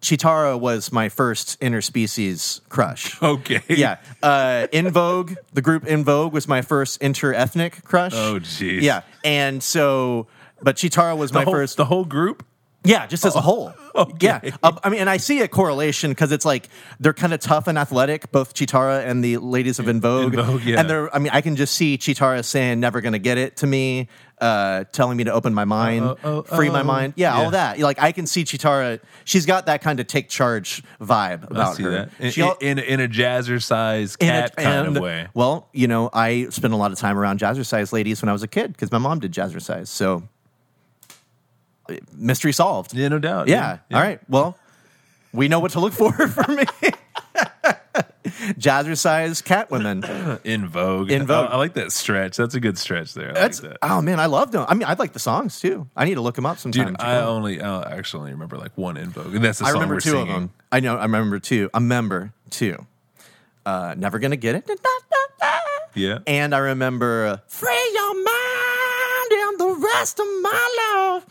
Cheetara was my first interspecies crush.
Okay.
Yeah, uh, En Vogue, the group En Vogue was my first inter-ethnic crush.
Oh, jeez.
Yeah, and so, but Cheetara was
The
my
whole,
first.
the whole group.
Yeah, just as a whole.
okay.
Yeah, Uh, I mean, and I see a correlation because it's like they're kind of tough and athletic, both Cheetara and the ladies of En Vogue.
En Vogue, yeah.
And they're, I mean, I can just see Cheetara saying "never gonna get it" to me, uh, telling me to open my mind,
Uh, oh,
free my
oh.
mind. Yeah,
Yeah.
all that. Like I can see Cheetara. She's got that kind of take charge vibe about her.
In,
She
in, in a jazzercise
in a-
cat kind
and-
of way.
Well, you know, I spent a lot of time around jazzercise ladies when I was a kid because my mom did jazzercise. So, mystery solved.
Yeah, no doubt.
Yeah.
Yeah.
All right. Well, we know what to look for for me. jazzercise Catwoman.
En Vogue.
En Vogue.
I, I like that stretch. That's a good stretch there. I
That's
like that.
oh man, I loved them. I mean, I like the songs too. I need to look them up sometime.
Dude, I only I actually only remember like one En Vogue, and that's the
I
song
remember
we're
two
singing.
of them. I know. I remember two. I remember two. Uh, Never gonna get it.
Yeah.
And I remember uh, Free Your Mind and the rest of my love.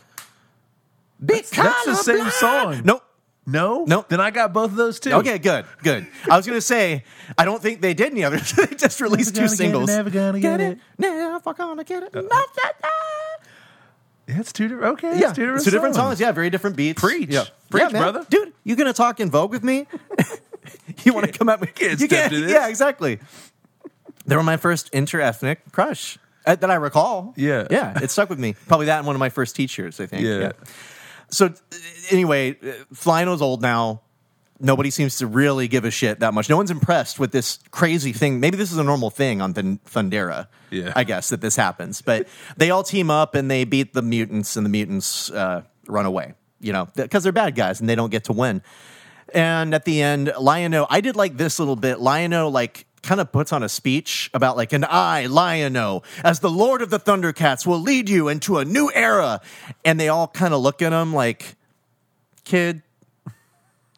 Because
that's the same song.
Nope.
no,
Nope.
Then I got both of those too.
Okay, good, good. I was gonna say I don't think they did any others. they just released two
gonna it,
singles.
never gonna get it.
Never gonna get it.
Yeah, it's two different. Okay,
Yeah,
it's two different,
two different songs. Yeah, very different beats.
Preach.
yeah.
Preach,
Yeah,
brother.
Dude, you gonna talk En Vogue with me? you want to come at me?
can't
you
to this.
Yeah, exactly. They were my first inter-ethnic crush uh, that I recall.
Yeah.
yeah, it stuck with me. Probably that and one of my first teachers. I think.
Yeah.
So anyway, Flino's old now. Nobody seems to really give a shit that much. No one's impressed with this crazy thing. Maybe this is a normal thing on Thun- Thundera.
Yeah.
I guess that this happens. But they all team up and they beat the mutants, and the mutants uh, run away. You know, because they're bad guys and they don't get to win. And at the end, Lion-O, I did like this little bit. Lion-O, like, kind of puts on a speech about, like, and I, Lion-O, as the Lord of the Thundercats, will lead you into a new era. And they all kind of look at him like, kid,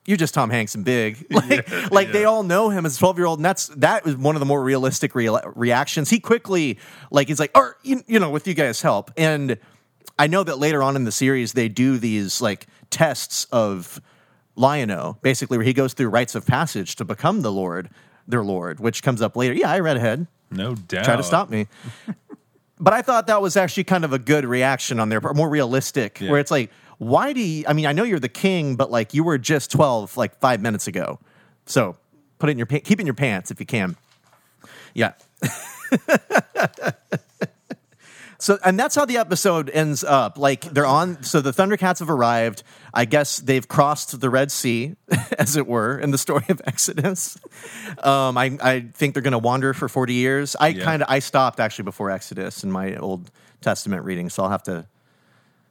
you're just Tom Hanks and big. Like, like they all know him as a 12 year old. And that's, that was one of the more realistic rea- reactions. He quickly, like, he's like, or, you, you know, with you guys' help. And I know that later on in the series, they do these, like, tests of, Lion-O, basically, where he goes through rites of passage to become the Lord, their Lord, which comes up later. Yeah, I read ahead.
No doubt.
Try to stop me. but I thought that was actually kind of a good reaction on their part, more realistic,
Yeah.
where it's like, why do you, I mean, I know you're the king, but like you were just 12 like five minutes ago. So put it in your, pa- keep it in your pants if you can. Yeah. So, and that's how the episode ends up. Like they're on. So the Thundercats have arrived. I guess they've crossed the Red Sea, as it were, in the story of Exodus. Um, I, I think they're going to wander for forty years. I
Yeah.
kind of I stopped actually before Exodus in my Old Testament reading, so I'll have to.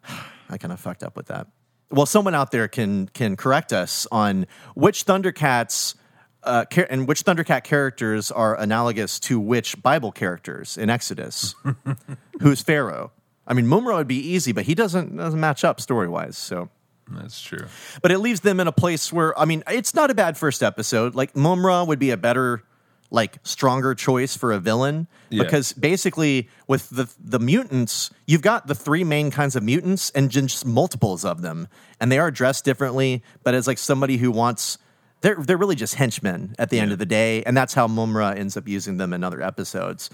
I kind of fucked up with that. Well, someone out there can can correct us on which Thundercats uh, and which Thundercat characters are analogous to which Bible characters in Exodus. Who's Pharaoh? I mean, Mumm-Ra would be easy, but he doesn't doesn't match up story wise. So,
That's true.
but it leaves them in a place where I mean, it's not a bad first episode. Like Mumm-Ra would be a better, like stronger choice for a villain
Yeah.
because basically with the the mutants, you've got the three main kinds of mutants and just multiples of them, and they are dressed differently. But as like somebody who wants. They're, they're really just henchmen at the end of the day, and that's how Mumm-Ra ends up using them in other episodes.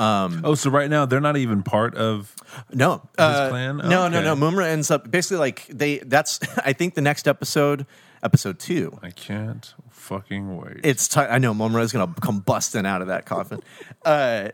Oh, so right now they're not even part of.
No, uh,
clan?
no, no,
Okay.
no. Mumm-Ra ends up basically like they. That's I think the next episode, episode two.
I can't fucking wait.
It's ti I know Mumm-Ra is gonna come busting out of that coffin. Uh,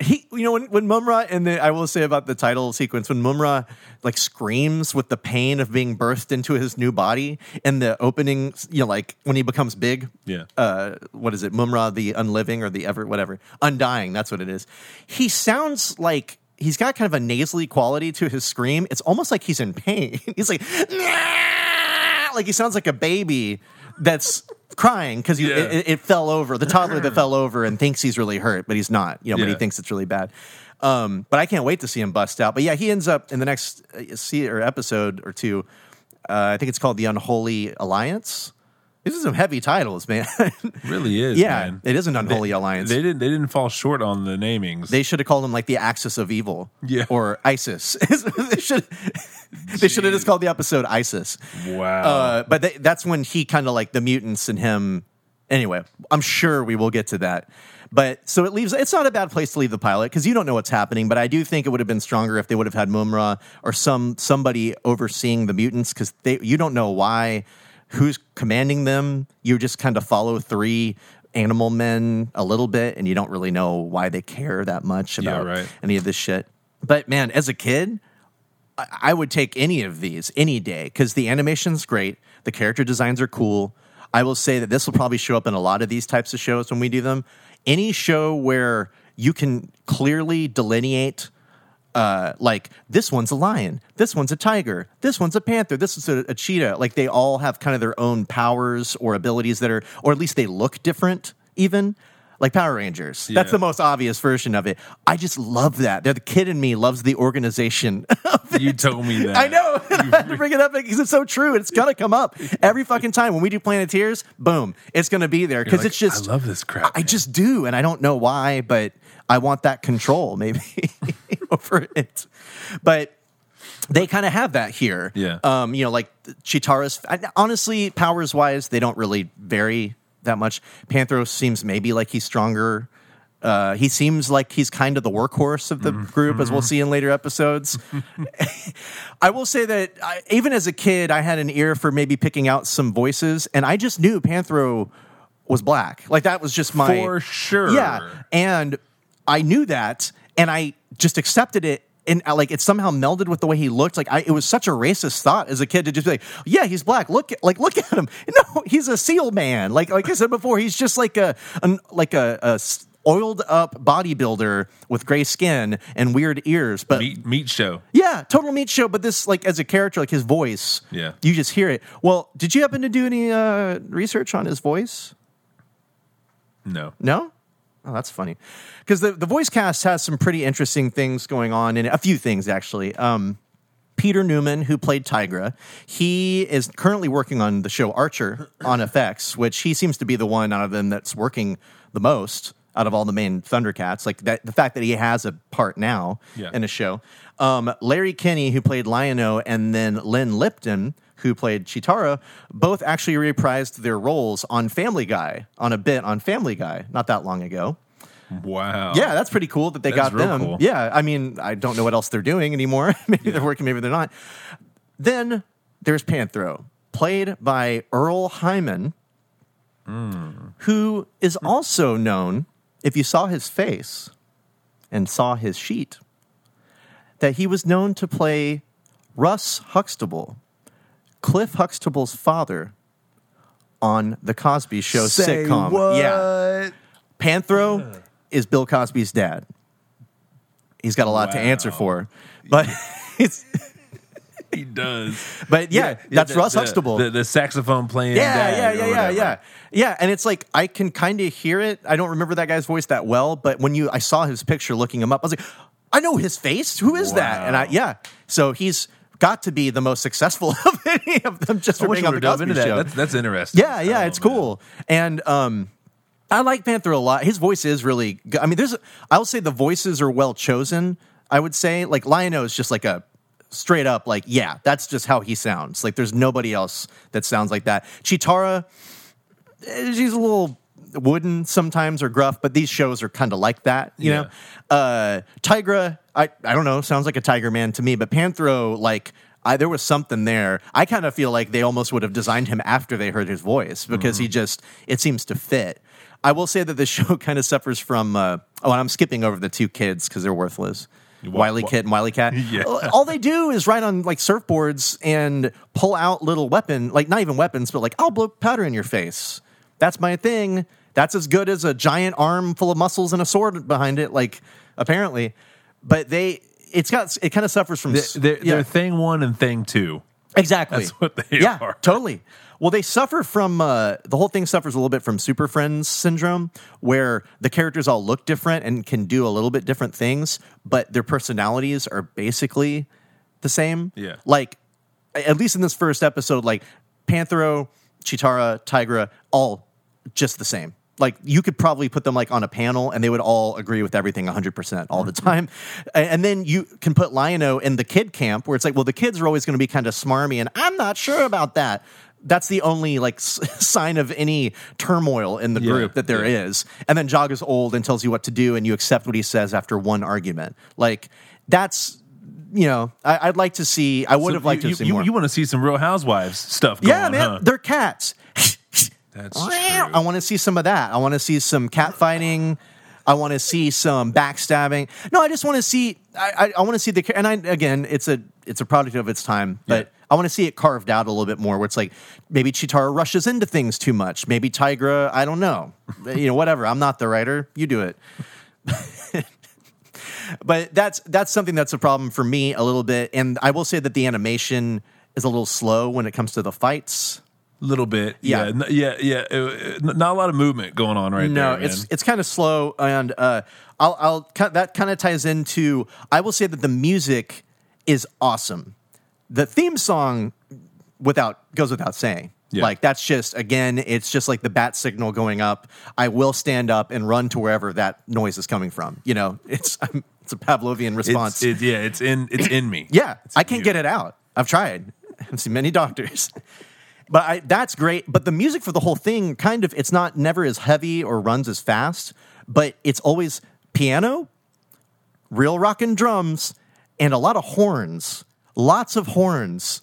he, you know, when when Mumm-Ra and the I will say about the title sequence when Mumm-Ra like screams with the pain of being birthed into his new body and the opening, you know, like when he becomes big.
Yeah.
Uh, what is it? Mumm-Ra the unliving or the ever whatever undying. That's what it is. He sounds like. He's got kind of a nasally quality to his scream. It's almost like he's in pain. he's like, "Nah!" like he sounds like a baby that's crying because
Yeah.
it, it fell over. The toddler that fell over and thinks he's really hurt, but he's not. You know, but he thinks it's really bad. Um, but I can't wait to see him bust out. But yeah, he ends up in the next uh, see or episode or two. Uh, I think it's called the Unholy Alliance. These are some heavy titles, man.
really is.
yeah,
man.
it is an unholy alliance.
They didn't. They didn't fall short on the namings.
They should have called him like the Axis of Evil,
Yeah.
or ISIS. they should. They should have just called the episode ISIS.
wow.
Uh, but they, that's when he kind of like the mutants and him. Anyway, I'm sure we will get to that. But so it leaves. It's not a bad place to leave the pilot because you don't know what's happening. But I do think it would have been stronger if they would have had Mumm-Ra or some somebody overseeing the mutants because they you don't know why, who's commanding them. You just kind of follow three animal men a little bit, and you don't really know why they care that much
Yeah,
about
right.
any of this shit. But man, as a kid, I- I would take any of these any day because the animation's great, the character designs are cool. I will say that this will probably show up in a lot of these types of shows when we do them. Any show where you can clearly delineate, uh, like this one's a lion, this one's a tiger, this one's a panther, this is a, a cheetah. Like they all have kind of their own powers or abilities that are, or at least they look different. even like Power Rangers. That's the most obvious version of it. I just love that. They're the kid in me loves the organization.
You told me that.
I know. I had to bring it up because it's so true. It's gonna come up every fucking time when we do Planeteers. Boom, it's gonna be there because
like,
it's just.
I love this crap.
I
man.
just do, and I don't know why, but I want that control maybe over it. But they kind of have that here.
Yeah.
Um, you know, like Cheetara's. Honestly, powers wise, they don't really vary that much. Panthro seems maybe like he's stronger. Uh, he seems like he's kind of the workhorse of the group, as we'll see in later episodes. I will say that I, even as a kid, I had an ear for maybe picking out some voices, and I just knew Panthro was black. Like that was just my
For sure.
yeah, and I knew that, and I just accepted it. And uh, like it somehow melded with the way he looked. Like I, it was such a racist thought as a kid to just be like, "Yeah, he's black. Look, like look at him. No, he's a seal man. Like like I said before, he's just like a an, like a oiled up bodybuilder with gray skin and weird ears. But
meat meat show.
yeah, total meat show. But this, like, as a character, like his voice,
Yeah.
you just hear it. Well, did you happen to do any uh, research on his voice?
No.
No. Oh, that's funny. Because the, the voice cast has some pretty interesting things going on in it. A few things, actually. Um, Peter Newman, who played Tygra, he is currently working on the show Archer on FX, which he seems to be the one out of them that's working the most out of all the main Thundercats. Like that, the fact that he has a part now
Yeah.
in a show. Um, Larry Kenney, who played Lion-O, and then Lynn Lipton, who played Cheetara, both actually reprised their roles on Family Guy, on a bit on Family Guy, not that long ago.
Wow.
Yeah, that's pretty cool that they
That's
got them.
cool.
Yeah, I mean, I don't know what else they're doing anymore. maybe they're working, maybe they're not. Then there's Panthro, played by Earle Hyman, hmm. who is also known, if you saw his face and saw his sheet, that he was known to play Russ Huxtable, Cliff Huxtable's father, on the Cosby Show sitcom. Yeah. Panthro is Bill Cosby's dad. He's got a lot to answer for, but it's
He does.
but yeah, that's
the-
Russ
the-
Huxtable.
The, the saxophone playing.
yeah, yeah, yeah, yeah, yeah, yeah. And it's like I can kind of hear it. I don't remember that guy's voice that well, but when you I saw his picture looking him up, I was like, I know his face. Who is that? And I yeah, so he's got to be the most successful of any of them just
I
for being on the Cosby
into that.
Show.
That's, that's interesting.
Yeah, yeah,
Oh,
it's
man.
cool. And um I like Panther a lot. His voice is really good. I mean, there's I'll say the voices are well chosen. I would say like Lion-O is just like a straight up like yeah, that's just how he sounds. Like there's nobody else that sounds like that. Cheetara eh, she's a little wooden sometimes or gruff, but these shows are kind of like that, you
Yeah.
know. Uh Tygra, I I don't know, sounds like a tiger man to me, but Panthro like I, there was something there. I kind of feel like they almost would have designed him after they heard his voice because he just it seems to fit. I will say that the show kind of suffers from. Uh, oh, and I'm skipping over the two kids because they're worthless. Wiley
wha-
Kit and WilyKat.
Yeah.
All- All they do is ride on like surfboards and pull out little weapon, like not even weapons, but like I'll blow powder in your face. That's my thing. That's as good as a giant arm full of muscles and a sword behind it. Like apparently, but they. It's got it kind of suffers from s-
They're,
yeah.
they're thing one and thing two.
Exactly.
That's what they
yeah,
are.
totally. Well, they suffer from uh, the whole thing suffers a little bit from Super Friends syndrome, where the characters all look different and can do a little bit different things, but their personalities are basically the same.
Yeah.
Like, at least in this first episode, like Panthro, Cheetara, Tygra, all just the same. Like you could probably put them like on a panel and they would all agree with everything 100% all the mm-hmm. time. And then you can put Lion-O in the kid camp where it's like, well, the kids are always going to be kind of smarmy and I'm not sure about that. That's the only like s- sign of any turmoil in the
Yeah,
group that there is.
yeah.
And then Jog is old and tells you what to do and you accept what he says after one argument. Like that's, you know, I, I'd like to see, I would
So
have liked
you,
to see
you,
more.
You want to see some Real Housewives stuff? Going,
yeah, man,
huh?
they're cats.
That's true.
I want to see some of that. I want to see some cat fighting. I want to see some backstabbing. No, I just want to see. I, I, I want to see the. And I again, it's a it's a product of its time, but
Yeah.
I want to see it carved out a little bit more. Where it's like maybe Cheetara rushes into things too much. Maybe Tygra. I don't know. you know, whatever. I'm not the writer. You do it. but that's that's something that's a problem for me a little bit. And I will say that the animation is a little slow when it comes to the fights.
Little bit.
Yeah.
Yeah, yeah, yeah. uh, uh, not a lot of movement going on right
no,
there.
it's it's kind of slow, and uh, I'll I'll that kind of ties into. I will say that the music is awesome. The theme song, without goes without saying.
Yeah.
Like that's just again, it's just like the bat signal going up. I will stand up and run to wherever that noise is coming from. You know, it's I'm, it's a Pavlovian response.
It's, it, yeah, it's in it's in me.
Yeah, I can't
you.
get it out. I've tried. I've seen many doctors. But I, that's great. But the music for the whole thing, kind of, it's not never as heavy or runs as fast, but it's always piano, real rockin' drums, and a lot of horns. Lots of horns.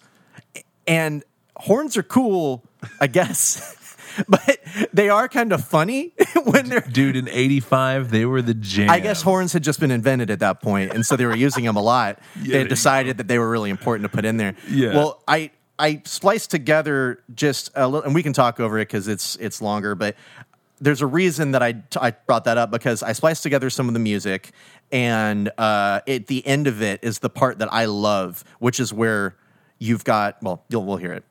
And horns are cool, I guess. but they are kind of funny when they're
Dude, in '85, they were the jam.
I guess horns had just been invented at that point, and so they were using them a lot.
Yeah,
they had decided that they were really important to put in there.
Yeah.
Well, I I spliced together just a little, and we can talk over it because it's it's longer, but. There's a reason that I, I brought that up because I spliced together some of the music, and uh, at the end of it is the part that I love, which is where you've got. Well, you'll we'll hear it.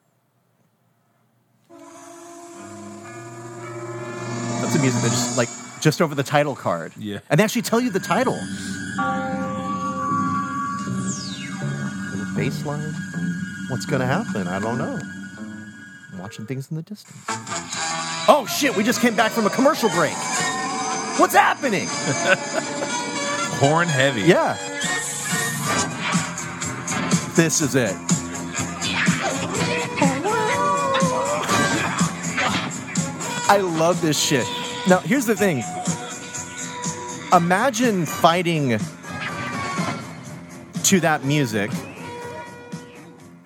That's the music that just like just over the title card.
Yeah.
And they actually tell you the title. Little bass line. What's gonna happen? I don't know. I'm watching things in the distance. Oh shit, we just came back from a commercial break. What's happening?
horn heavy.
Yeah. This is it. I love this shit. Now, here's the thing. Imagine fighting to that music.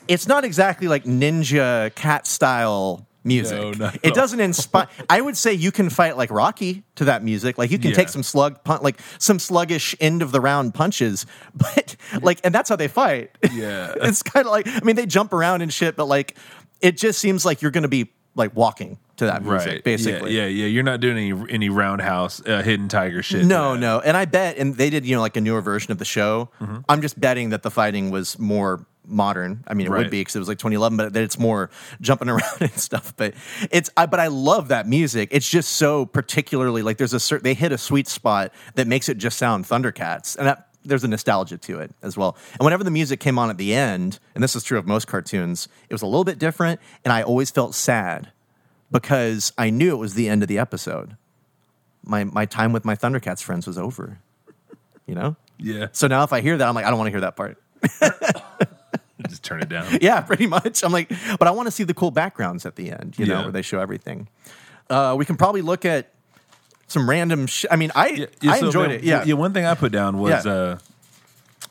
It's not exactly like ninja cat style music.
No,
it doesn't inspire. I would say you can fight like Rocky to that music. Like you can take some slug, pun- like some sluggish end of the round punches, but like, and that's how they fight.
Yeah.
it's kind of like I mean they jump around and shit, but like it just seems like you're going to be like walking to that music,
Right.
basically.
Yeah, yeah, yeah. You're not doing any any roundhouse uh, hidden tiger shit.
No, no, and I bet, and they did, you know, like a newer version of the show. I'm just betting that the fighting was more modern. I mean, it would be because it was like 2011, but that it's more jumping around and stuff. But it's, I, but I love that music. It's just so particularly like there's a certain they hit a sweet spot that makes it just sound Thundercats, and that there's a nostalgia to it as well. And whenever the music came on at the end, and this is true of most cartoons, it was a little bit different, and I always felt sad because I knew it was the end of the episode. My my time with my Thundercats friends was over. You know?
Yeah.
So now if I hear that, I'm like, I don't want to hear that part.
Just turn it down.
Yeah, pretty much. I'm like, but I want to see the cool backgrounds at the end, you know,
Yeah.
where they show everything. Uh, we can probably look at some random. Sh- I mean, I I
so,
enjoyed it. Yeah,
Yeah. One thing I put down was
Yeah.
uh,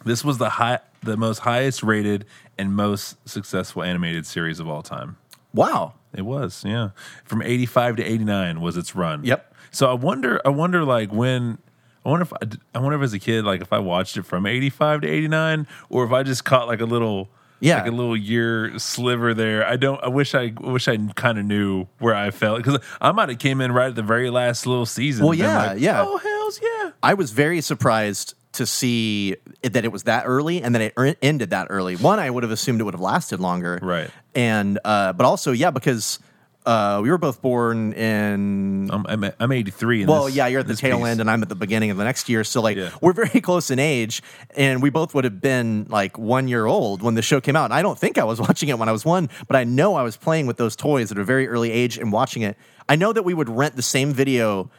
this was the high, the most highest rated and most successful animated series of all time.
Wow.
It was, yeah. From 85 to 89 was its run.
Yep.
So I wonder, I wonder like when, I wonder if, I, d- I wonder if as a kid, like if I watched it from 85 to 89 or if I just caught like a little,
Yeah.
like a little year sliver there. I don't, I wish I, I wish I kind of knew where I felt because I might have came in right at the very last little season.
Well, yeah,
like,
yeah.
Oh, hells yeah.
I was very surprised to see that it was that early and that it er- ended that early. One, I would have assumed it would have lasted longer.
Right.
And uh, but also, yeah, because uh, we were both born in
I'm, I'm, I'm 83. in
Well,
this-
yeah, you're at the tail
piece.
end, and I'm at the beginning of the next year. So, like,
Yeah.
we're very close in age, and we both would have been like one year old when the show came out. And I don't think I was watching it when I was one, but I know I was playing with those toys at a very early age and watching it. I know that we would rent the same video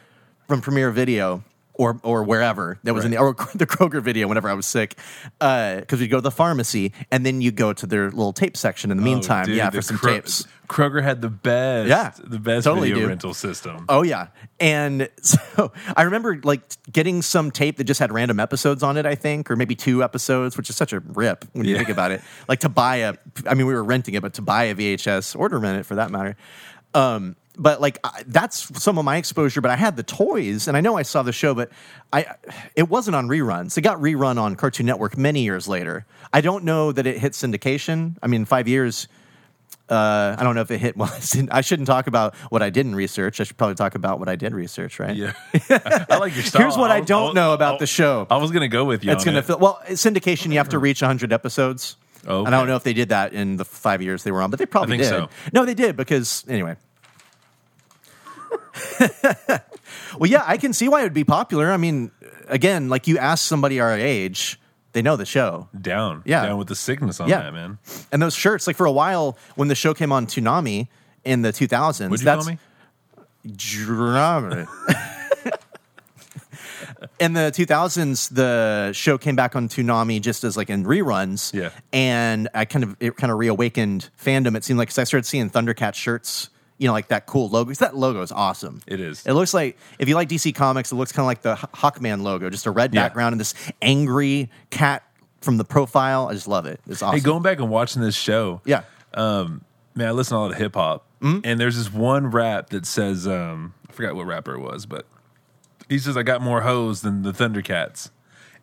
from Premiere Video. Or, or wherever that was in the or the Kroger video whenever I was sick because we'd go to the pharmacy and then you go to their little tape section in the
Oh,
meantime
dude,
yeah
the
for some
Kro-
tapes
Kroger had the best,
Yeah,
the best
totally,
video
dude.
rental system.
Oh yeah, and so I remember like getting some tape that just had random episodes on it. I think, or maybe two episodes, which is such a rip when you
Yeah.
think about it. Like to buy a, I mean, we were renting it, but to buy a VHS or to rent it for that matter. Um, but like I, that's some of my exposure. But I had the toys, and I know I saw the show, but I it wasn't on reruns. It got rerun on Cartoon Network many years later. I don't know that it hit syndication. I mean, five years. Uh, I don't know if it hit. Well, I shouldn't talk about what I didn't research. I should probably talk about what I did research, right?
Yeah, I like your style.
Here's what I
was-
don't
was-
know about
I-
the show.
I was gonna go with you.
It's going to
it.
fill. Well, syndication, you have to reach 100 episodes.
Oh,
And I don't know if they did that in the five years they were on, but they probably
think
did.
so.
No, they did because anyway. well, yeah, I can see why it would be popular. I mean, again, like you ask somebody our age, they know the show.
Down.
Yeah.
Down with the sickness on
Yeah.
that, man.
And those shirts, like for a while when the show came on Toonami in the 2000s,
What'd you
that's
call me?
Drama. in the 2000s, the show came back on Toonami just as like in reruns.
Yeah.
And I kind of, it kind of reawakened fandom. It seemed like, because I started seeing Thundercat shirts, you know, like that cool logo. 'Cause that logo is awesome.
It is.
It looks like, if you like DC Comics, it looks kind of like the Hawkman logo, just a red
Yeah.
background and this angry cat from the profile. I just love it. It's awesome.
Hey, going back and watching this show,
yeah.
um, man, I listen to a lot of hip hop,
Mm-hmm.
and there's this one rap that says, um, I forgot what rapper it was, but he says, "I got more hoes than the Thundercats,"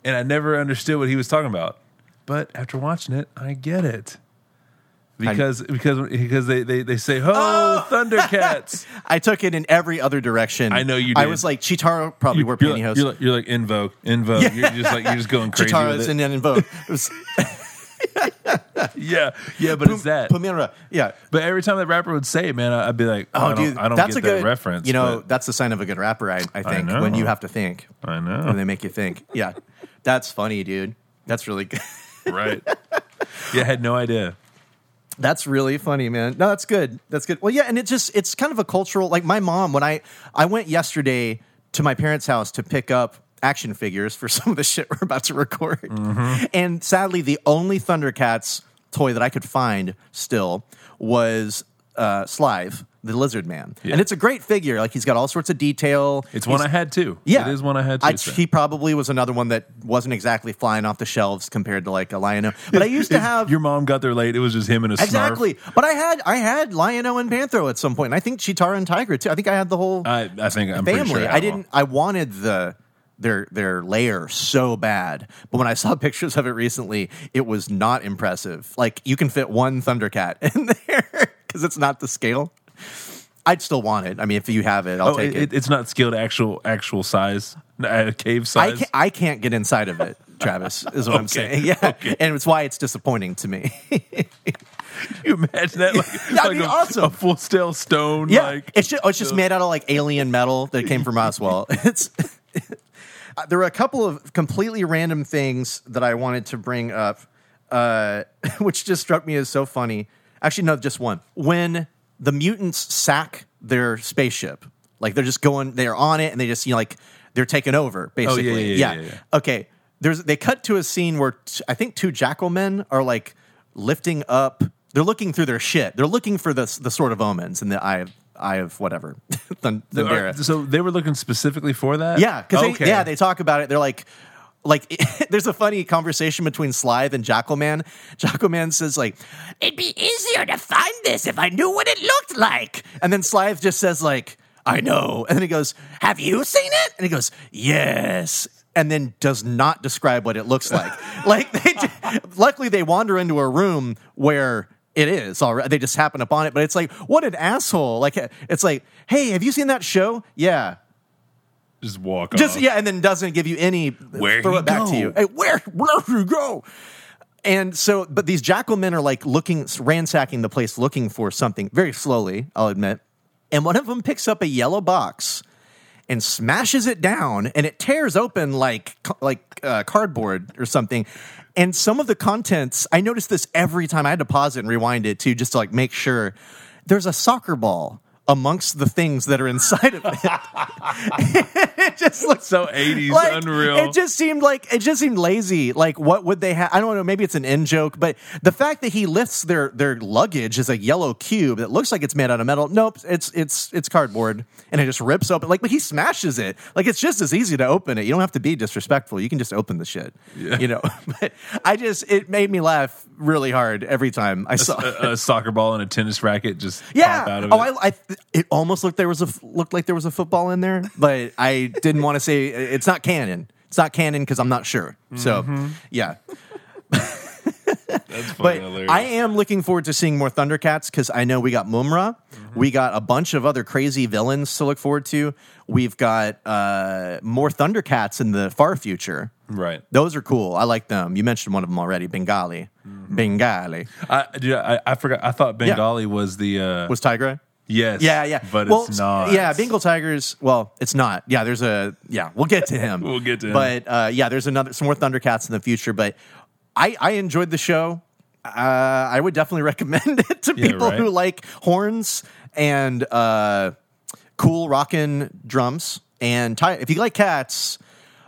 and I never understood what he was talking about. But after watching it, I get it because because because they they, they say, "Oh,
Oh!
Thundercats."
I took it in every other direction.
I know you
I was like, Cheetara probably wore
you're,
pantyhose.
like, you're like you're like in vogue, in vogue. You're just like you're just going crazy
Cheetara
it.
in, in vogue. Was
yeah, yeah, but it's that.
Pumyra. Yeah.
But every time that rapper would say it, man, I- I'd be like,
Oh,
I don't,
dude,
I don't
that's
get
a
that
good
reference.
You know,
but
that's the sign of a good rapper. I, I think
know.
when you have to think,
I know,
when they make you think. Yeah, that's funny, dude. That's really good.
right? Yeah, I had no idea.
That's really funny, man. No, that's good. That's good. Well, yeah, and it just it's kind of a cultural like my mom when I I went yesterday to my parents' house to pick up action figures for some of the shit we're about to record.
Mm-hmm.
And sadly, the only Thundercats toy that I could find still was uh Slithe, the lizard man.
Yeah.
And it's a great figure. Like he's got all sorts of detail.
It's one I had too.
yeah,
it is one I had too.
I,
so.
he probably was another one that wasn't exactly flying off the shelves compared to like a Lion-O. But I used to have
your mom got there late. It was just him and a snarf.
Exactly. But I had I had Lion-O and Panthro at some point. And I think Cheetara and Tiger too. I think I had the whole
I, I think I'm pretty
family.
sure
I didn't I wanted the their their layer so bad. But when I saw pictures of it recently, it was not impressive. Like you can fit one Thundercat in there because it's not the scale. I'd still want it. I mean, if you have it, I'll
Oh,
take
it,
it.
it's not scaled actual actual size, uh, cave
I
size.
can't, I can't get inside of it, Travis, is what I'm saying. Yeah. And it's why it's disappointing to me.
you imagine that? Like,
That'd
like
be
a,
awesome.
A full steel stone.
Yeah,
like
it's just, oh, it's just made out of like alien metal that came from Oswald. It's Uh, there were a couple of completely random things that I wanted to bring up, uh, which just struck me as so funny. Actually, no, just one. When the mutants sack their spaceship, like they're just going, they're on it, and they just you know like they're taking over oh, basically.
Oh, yeah, yeah, yeah, yeah.
Okay, there's they cut to a scene where t- I think two jackal men are like lifting up. They're looking through their shit. They're looking for the the sword of omens in the eye of eye of whatever. Thun-
Are-
Thundera.
So they were looking specifically for that.
Yeah, because
okay.
yeah, they talk about it. They're like, like there's a funny conversation between Slithe and Jackalman. Jackalman says like, "It'd be easier to find this if I knew what it looked like," and then Slithe just says like, "I know," and then he goes, "Have you seen it?" And he goes, "Yes." And then does not describe what it looks like. like, they, ju- luckily they wander into a room where it is already. They just happen upon it, but it's like, what an asshole! Like, it's like, hey, have you seen that show? Yeah,
just walk
just
off.
yeah, and then doesn't give you any
Where'd
throw
he
it back
go?
to you. Hey, where where you go? And so, but these jackal men are like looking, ransacking the place, looking for something very slowly. I'll admit. And one of them picks up a yellow box and smashes it down, and it tears open like like uh, cardboard or something. And some of the contents, I noticed this every time. I had to pause it and rewind it too, just to like make sure. There's a soccer ball amongst the things that are inside of it. it just looks
So 80s,
like,
unreal.
It just seemed like it just seemed lazy. Like, what would they have? I don't know. Maybe it's an in joke, but the fact that he lifts their their luggage is a yellow cube that looks like it's made out of metal. Nope, it's it's it's cardboard, and it just rips open. Like, but he smashes it. Like, it's just as easy to open it. You don't have to be disrespectful. You can just open the shit. You know. but I just it made me laugh really hard every time I saw.
a, a soccer ball and a tennis racket just
Yeah.
pop out of
oh. I, I, it almost looked there was a looked like there was a football in there, but I didn't want to say it's not canon. It's not canon because I'm not sure. So,
Mm-hmm.
yeah.
That's
But
hilarious.
I am looking forward to seeing more Thundercats because I know we got Mumm-Ra.
Mm-hmm.
We got a bunch of other crazy villains to look forward to. We've got uh, more Thundercats in the far future.
right.
Those are cool. I like them. You mentioned one of them already, Bengali. Bengali.
I, dude, I, I forgot. I thought Bengali was the uh,
Was Tygra?
Yes.
Yeah, yeah.
but
well,
it's not.
Yeah, Bengal Tigers. Well, it's not. Yeah, there's a. Yeah, we'll get to him.
We'll get to him.
But uh, yeah, there's another some more Thundercats in the future. But I I enjoyed the show. Uh, I would definitely recommend it to
Yeah,
people
right.
who like horns and uh, cool rockin' drums. And ti- if you like cats,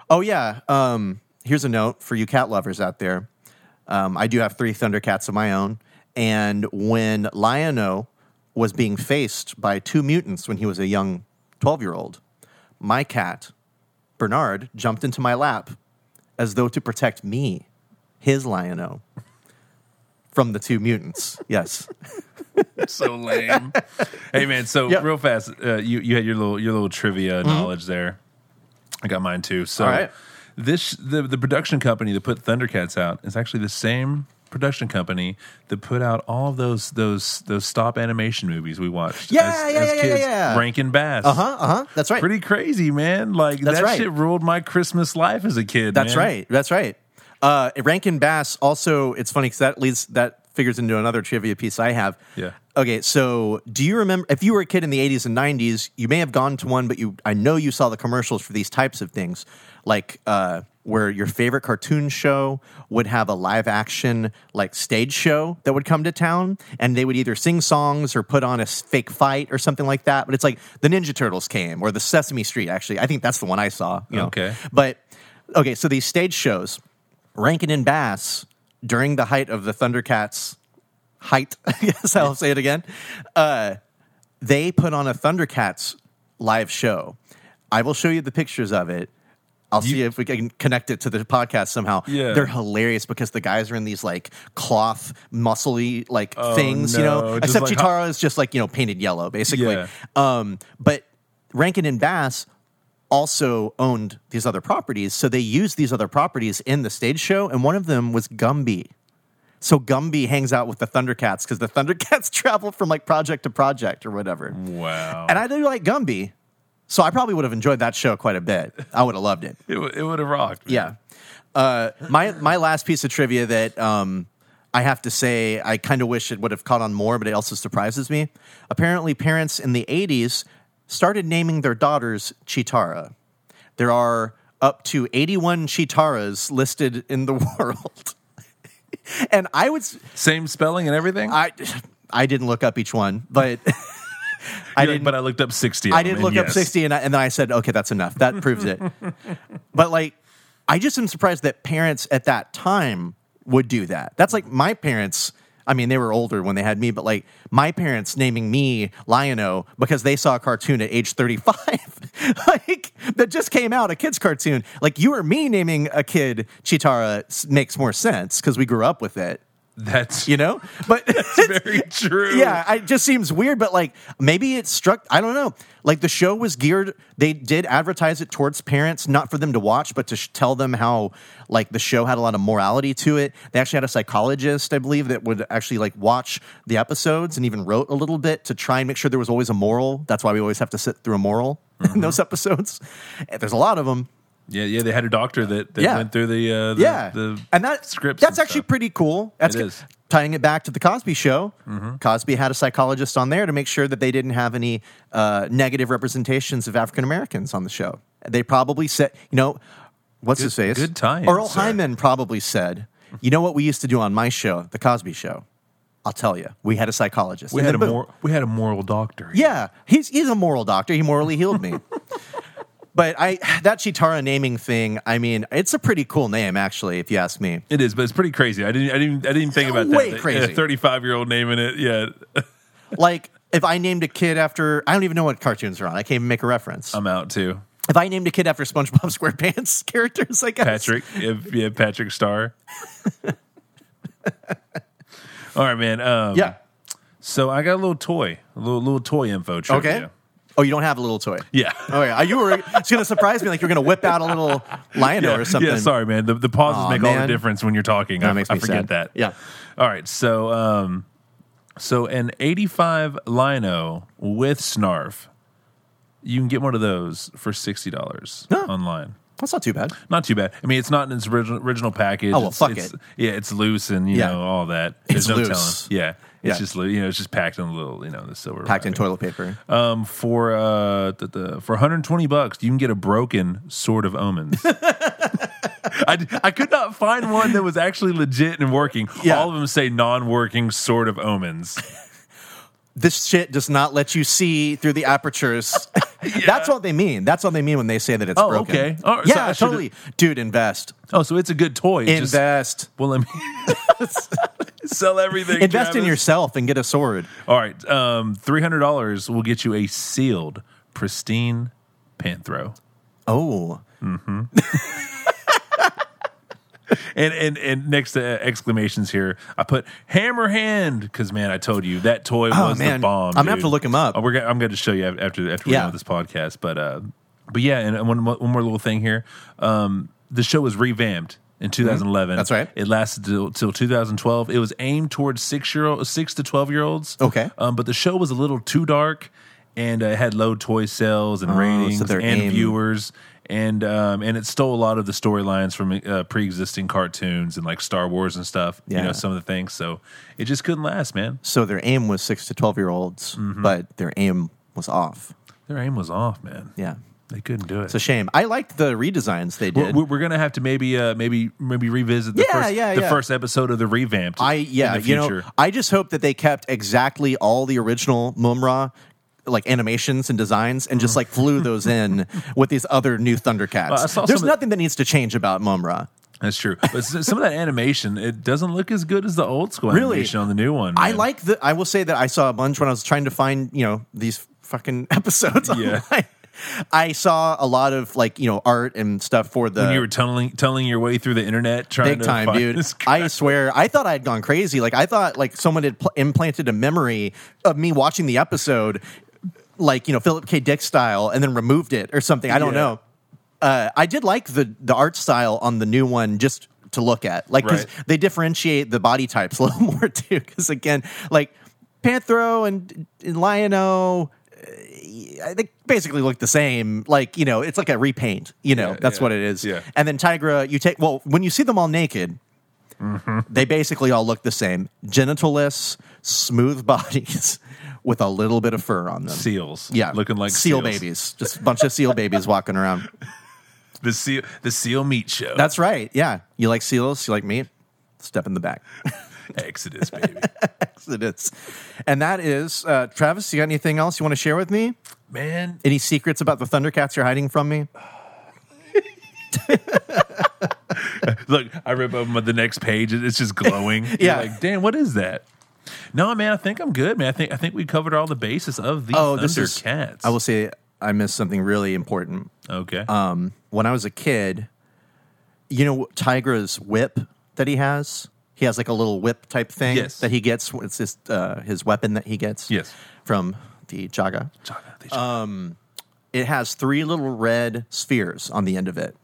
oh yeah. Um, here's a note for you cat lovers out there. Um, I do have three Thundercats of my own. And when Lion-O was being faced by two mutants when he was a young 12 year old, my cat, Bernard, jumped into my lap as though to protect me, his Lion-O, from the two mutants. Yes.
so lame. hey man, so
Yep.
real fast, uh, you you had your little your little trivia knowledge there. I got mine too. So
Mm-hmm. Right.
this the the production company that put Thundercats out is actually the same production company that put out all those those those stop animation movies we watched.
Yeah, yeah, yeah, yeah,
kids,
yeah.
Rankin Bass.
Uh huh. Uh huh. That's right.
Pretty crazy, man. Like
That's
that
right.
shit ruled my Christmas life as a kid.
That's
man.
right. That's right. Uh, Rankin Bass also, it's funny because that leads, that figures into another trivia piece I have.
Yeah.
Okay. So do you remember, if you were a kid in the 80s and 90s, you may have gone to one, but you, I know you saw the commercials for these types of things, like, uh, where your favorite cartoon show would have a live action like stage show that would come to town and they would either sing songs or put on a fake fight or something like that but it's like the ninja turtles came or the sesame street actually i think that's the one i saw you know.
Okay.
but okay so these stage shows rankin and bass during the height of the thundercats height i guess i'll say it again uh, they put on a thundercats live show i will show you the pictures of it I'll see if we can connect it to the podcast somehow.
Yeah.
They're hilarious because the guys are in these like cloth, muscly like
Oh,
things, you know.
Just
Except
like
Cheetara is just like, you know, painted yellow, basically.
Yeah.
Um, but Rankin and Bass also owned these other properties. So they used these other properties in the stage show, and one of them was Gumby. So Gumby hangs out with the Thundercats because the Thundercats travel from like project to project or whatever.
Wow.
And I do like Gumby. So I probably would have enjoyed that show quite a bit. I would have loved it.
it, w- it would have rocked. man.
Yeah. Uh, my my last piece of trivia that um, I have to say I kind of wish it would have caught on more, but it also surprises me. Apparently, parents in the '80s started naming their daughters Cheetara. There are up to 81 Cheetaras listed in the world, and I would s-
Same spelling and everything.
I I didn't look up each one, but I didn't.
but I looked up sixty.
I did look up 60 and, I, and then I said, okay, that's enough. That proves it. but like, I just am surprised that parents at that time would do that. That's like my parents. I mean, they were older when they had me, but like my parents naming me Lion-O because they saw a cartoon at age 35, like that just came out, a kid's cartoon. Like you or me naming a kid Cheetara makes more sense because we grew up with it,
That's
you know? But it's
very true.
yeah, I- it just seems weird, but like maybe it struck. I don't know. Like the show was geared. They did advertise it towards parents, not for them to watch, but to sh- tell them how like the show had a lot of morality to it. They actually had a psychologist, I believe, that would actually like watch the episodes and even wrote a little bit to try and make sure there was always a moral. That's why we always have to sit through a moral in mm-hmm. those episodes. Eh, there's a lot of them.
Yeah, yeah. They had a doctor that, that
Yeah.
went through the uh, the,
yeah,
the
and that
scripts.
That's actually
stuff.
pretty cool. That's
It
good.
is. Mm-hmm.
Tying it back to the Cosby Show, Cosby had a psychologist on there to make sure that they didn't have any uh, negative representations of African Americans on the show. They probably said, you know, what's his face?
good tie-in,
Earl
sir.
Hyman probably said, you know what we used to do on my show, the Cosby Show. I'll tell you, we had a psychologist.
We
And
had a mor- we had a moral doctor.
Yeah, he's he's a moral doctor. He morally healed me. but I that Cheetara naming thing, I mean, it's a pretty cool name actually, if you ask me.
It is, but it's pretty crazy. I didn't I didn't I didn't think about that.
Way crazy.
Thirty five year old naming it. Yeah,
like if I named a kid after I don't even know what cartoons are on. I can't even make a reference.
I'm out too.
if I named a kid after SpongeBob SquarePants characters, I guess
Patrick, if, yeah, Patrick Star. All right, man. Um,
Yeah.
So I got a little toy, a little little toy info.
Okay. Oh, you don't have a little toy.
Yeah.
Oh yeah, you were. It's gonna surprise me, like you're gonna whip out a little lion
Yeah,
or something.
yeah, sorry, man. The, the pauses
Aw,
make all the difference when you're talking.
That
I,
makes
I
me
forget
sad.
that.
Yeah.
All right. So, um, so an 85 Lion-O with Snarf, you can get one of those for sixty dollars
Huh.
online.
That's not too bad.
Not too bad. I mean, it's not in its original original package.
Oh, well,
It's-
fuck
it's-
it.
Yeah, it's loose and you
Yeah.
know all that.
It's
There's no
loose.
telling. Yeah,
Yeah.
it's just loo- you know it's just packed in a little you know the silver
Packed in
wrapping.
toilet paper.
Um, for uh, the, the for 120 bucks, you can get a broken Sword of Omens. I, I could not find one that was actually legit and working.
Yeah.
All of them say non-working Sword of Omens.
this shit does not let you see through the apertures. That's what they mean. That's what they mean when they say that it's
Oh,
broken.
okay. Right,
yeah,
should've-
totally. Dude, invest.
Oh, so it's a good toy. It's just-
Invest.
well, let me sell everything.
invest in yourself and get a sword.
All right, um, three hundred dollars will get you a sealed, pristine Panthro.
Oh.
And and and next to exclamations here, I put hammer hand because man, I told you that toy
Oh,
was
man.
the bomb.
I'm gonna have
dude.
to look 'em up.
Oh, we're gonna, I'm going to show you after after we're
Yeah.
done with this podcast. But uh, but yeah, and one one more little thing here. Um, the show was revamped in 2011.
Mm-hmm. That's right.
It lasted till, till 2012. It was aimed towards six year old, six to 12 year olds.
Okay.
Um, but the show was a little too dark, and uh, it had low toy sales and
Oh,
ratings
their
and
aim-
viewers. And um, and it stole a lot of the storylines from uh, pre-existing cartoons and like Star Wars and stuff. You know some of the things. So it just couldn't last, man.
So their aim was six to 12 year olds,
Mm-hmm.
but their aim was off.
Their aim was off, man.
Yeah.
They couldn't do it.
It's a shame. I liked the redesigns they did.
we're- we're gonna have to maybe uh, maybe maybe revisit the
Yeah,
first
yeah,
the
yeah.
first episode of the revamped.
I
in
yeah,
the
you know. I just hope that they kept exactly all the original Mumm-Ra like animations and designs and just mm. like flew those in with these other new Thundercats.
Well,
There's nothing that needs to change about Mumm-Ra.
That's true. But some of that animation, it doesn't look as good as the old school
Really?
animation on the new one.
I like the I will say that I saw a bunch when I was trying to find, you know, these fucking episodes
Yeah.
online. I saw a lot of like, you know, art and stuff for the
when you were tunneling tunneling your way through the internet trying
big
to
time,
find
dude. I swear, I thought I had gone crazy. Like I thought, like someone had pl- implanted a memory of me watching the episode, like you know Philip K. Dick style, and then removed it or something. I don't
Yeah.
know. Uh, I did like the the art style on the new one, just to look at, like because
Right.
they differentiate the body types a little more too. Because again, like Panthro and, and Lion-O. uh, They basically look the same. Like, you know, it's like a repaint, you know,
Yeah,
that's
yeah,
what it is.
yeah.
And then Tygra, you take, well, when you see them all naked, they basically all look the same genitalless, smooth bodies with a little bit of fur on them.
seals.
Yeah.
looking like
seal
seals.
babies. Just a bunch of seal babies walking around.
The seal the seal meat show.
That's right. Yeah. You like seals? You like meat? Step in the back.
Exodus, baby.
Exodus. And that is, uh, Travis, you got anything else you want to share with me?
Man,
Any secrets about the Thundercats you're hiding from me?
look, I rip open the next page and it's just glowing. You're
Yeah.
like, damn, what is that? No, man, I think I'm good, man. I think I think we covered all the bases of the
Oh, this is. I will say I missed something really important.
Okay.
um, when I was a kid, you know Tygra's whip that he has. He has like a little whip type thing
Yes.
that he gets. It's his uh, his weapon that he gets.
Yes.
from the Jaga.
They-
um, It has three little red spheres on the end of it.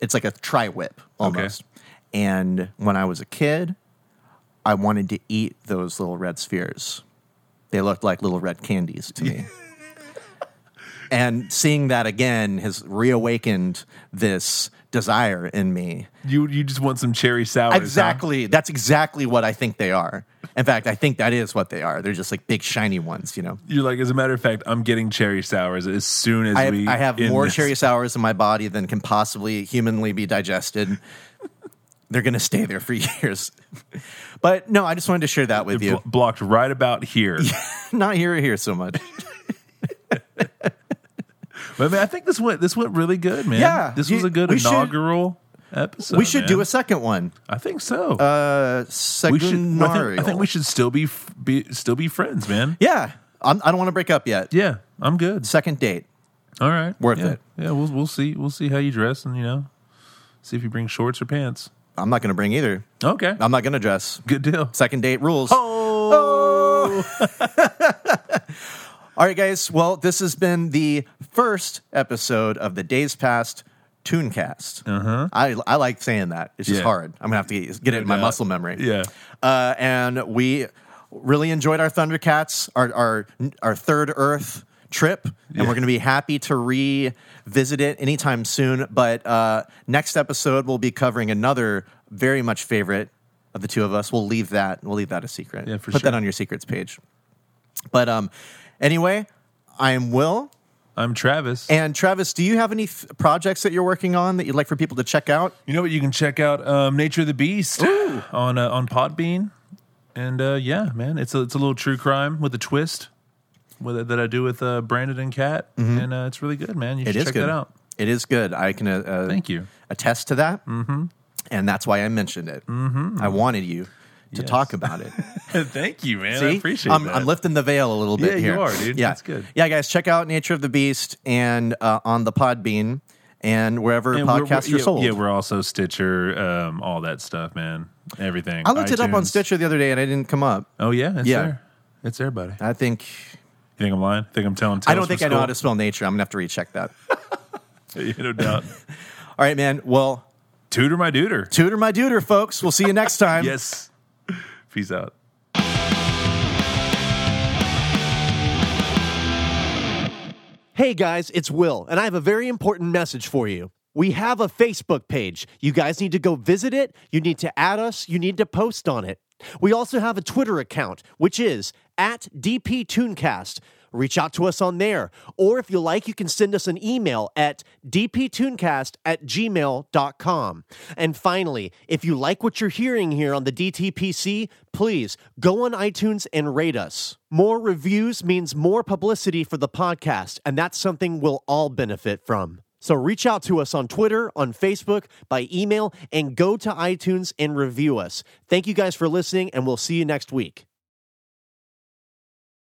It's like a tri whip almost. And when I was a kid, I wanted to eat those little red spheres. They looked like little red candies to me. and seeing that again has reawakened this desire in me.
you you just want some cherry sours. huh?
Exactly. That's exactly what I think they are. In fact, I think that is what they are. They're just like big shiny ones, you know.
You're like, as a matter of fact, I'm getting cherry sours as soon as
I have,
we.
I have more
this.
cherry sours in my body than can possibly humanly be digested. They're going to stay there for years. But no, I just wanted to share that with you.
blo- blocked right about here.
Not here or here so much.
But man, I think this went this went really good, man.
Yeah,
this was a good
we should-
inaugural episode.
we should
man.
do a second one.
I think so.
Uh,
we should. I think, I think we should still be, be still be friends, man.
Yeah. I'm, I don't want to break up yet.
Yeah, I'm good.
Second date.
All right,
Worth
yeah.
it.
Yeah, we'll we'll see we'll see how you dress and you know see if you bring shorts or pants.
I'm not going to bring either.
Okay,
I'm not going to dress.
good deal.
Second date rules.
Oh,
All right, guys. Well, this has been the first episode of the Days Past Tooncast. Uh-huh. I, I like saying that. It's just
Yeah.
hard. I'm going to have to get, get it in my muscle memory.
yeah.
Uh, and we really enjoyed our Thundercats, our, our, our third Earth trip, and we're going to be happy to revisit it anytime soon. But uh, next episode, we'll be covering another very much favorite of the two of us. We'll leave that. We'll leave that a secret.
Yeah, for
Put that on your secrets page. But um, anyway, I'm Will.
I'm Travis.
And Travis, do you have any th- projects that you're working on that you'd like for people to check out?
You know what? You can check out um, Nature of the Beast on uh, on Podbean, and uh, yeah, man, it's a it's a little true crime with a twist with it, that I do with uh, Brandon and Kat, and uh, it's really good, man. You
Mm-hmm.
Should check
good.
that out.
It is good. I can uh, uh,
Thank you.
attest to that. Mm-hmm. And that's why I mentioned it. Mm-hmm. I wanted you to talk about it.
Thank you, man.
See?
I appreciate
I'm,
that.
I'm lifting the veil a little bit
Yeah, you are, dude.
Yeah,
That's good.
Yeah, guys, check out Nature of the Beast and uh, on the Podbean and wherever
And
podcasts
we're-
are sold.
Yeah, we're also Stitcher, um, all that stuff, man. Everything.
I looked it up on. Stitcher the other day and it didn't come up.
Oh yeah, it's
Yeah.
there. It's there, buddy.
I think
You think I'm lying? Think I'm telling?
I don't think
from
I know how to spell nature. I'm gonna have to recheck that.
Yeah, no doubt.
All right, man. Well,
Tutor my duder.
tutor my duder, folks. We'll see you next time.
Yes. Peace out.
Hey guys, it's Will, and I have a very important message for you. We have a Facebook page. You guys need to go visit it. You need to add us. You need to post on it. We also have a Twitter account, which is at DPTooncast. Reach out to us on there. Or if you like, you can send us an email at dptooncast at gmail.com. And finally, if you like what you're hearing here on the DTPC, please go on iTunes and rate us. More reviews means more publicity for the podcast, and that's something we'll all benefit from. So reach out to us on Twitter, on Facebook, by email, and go to iTunes and review us. Thank you guys for listening, and we'll see you next week.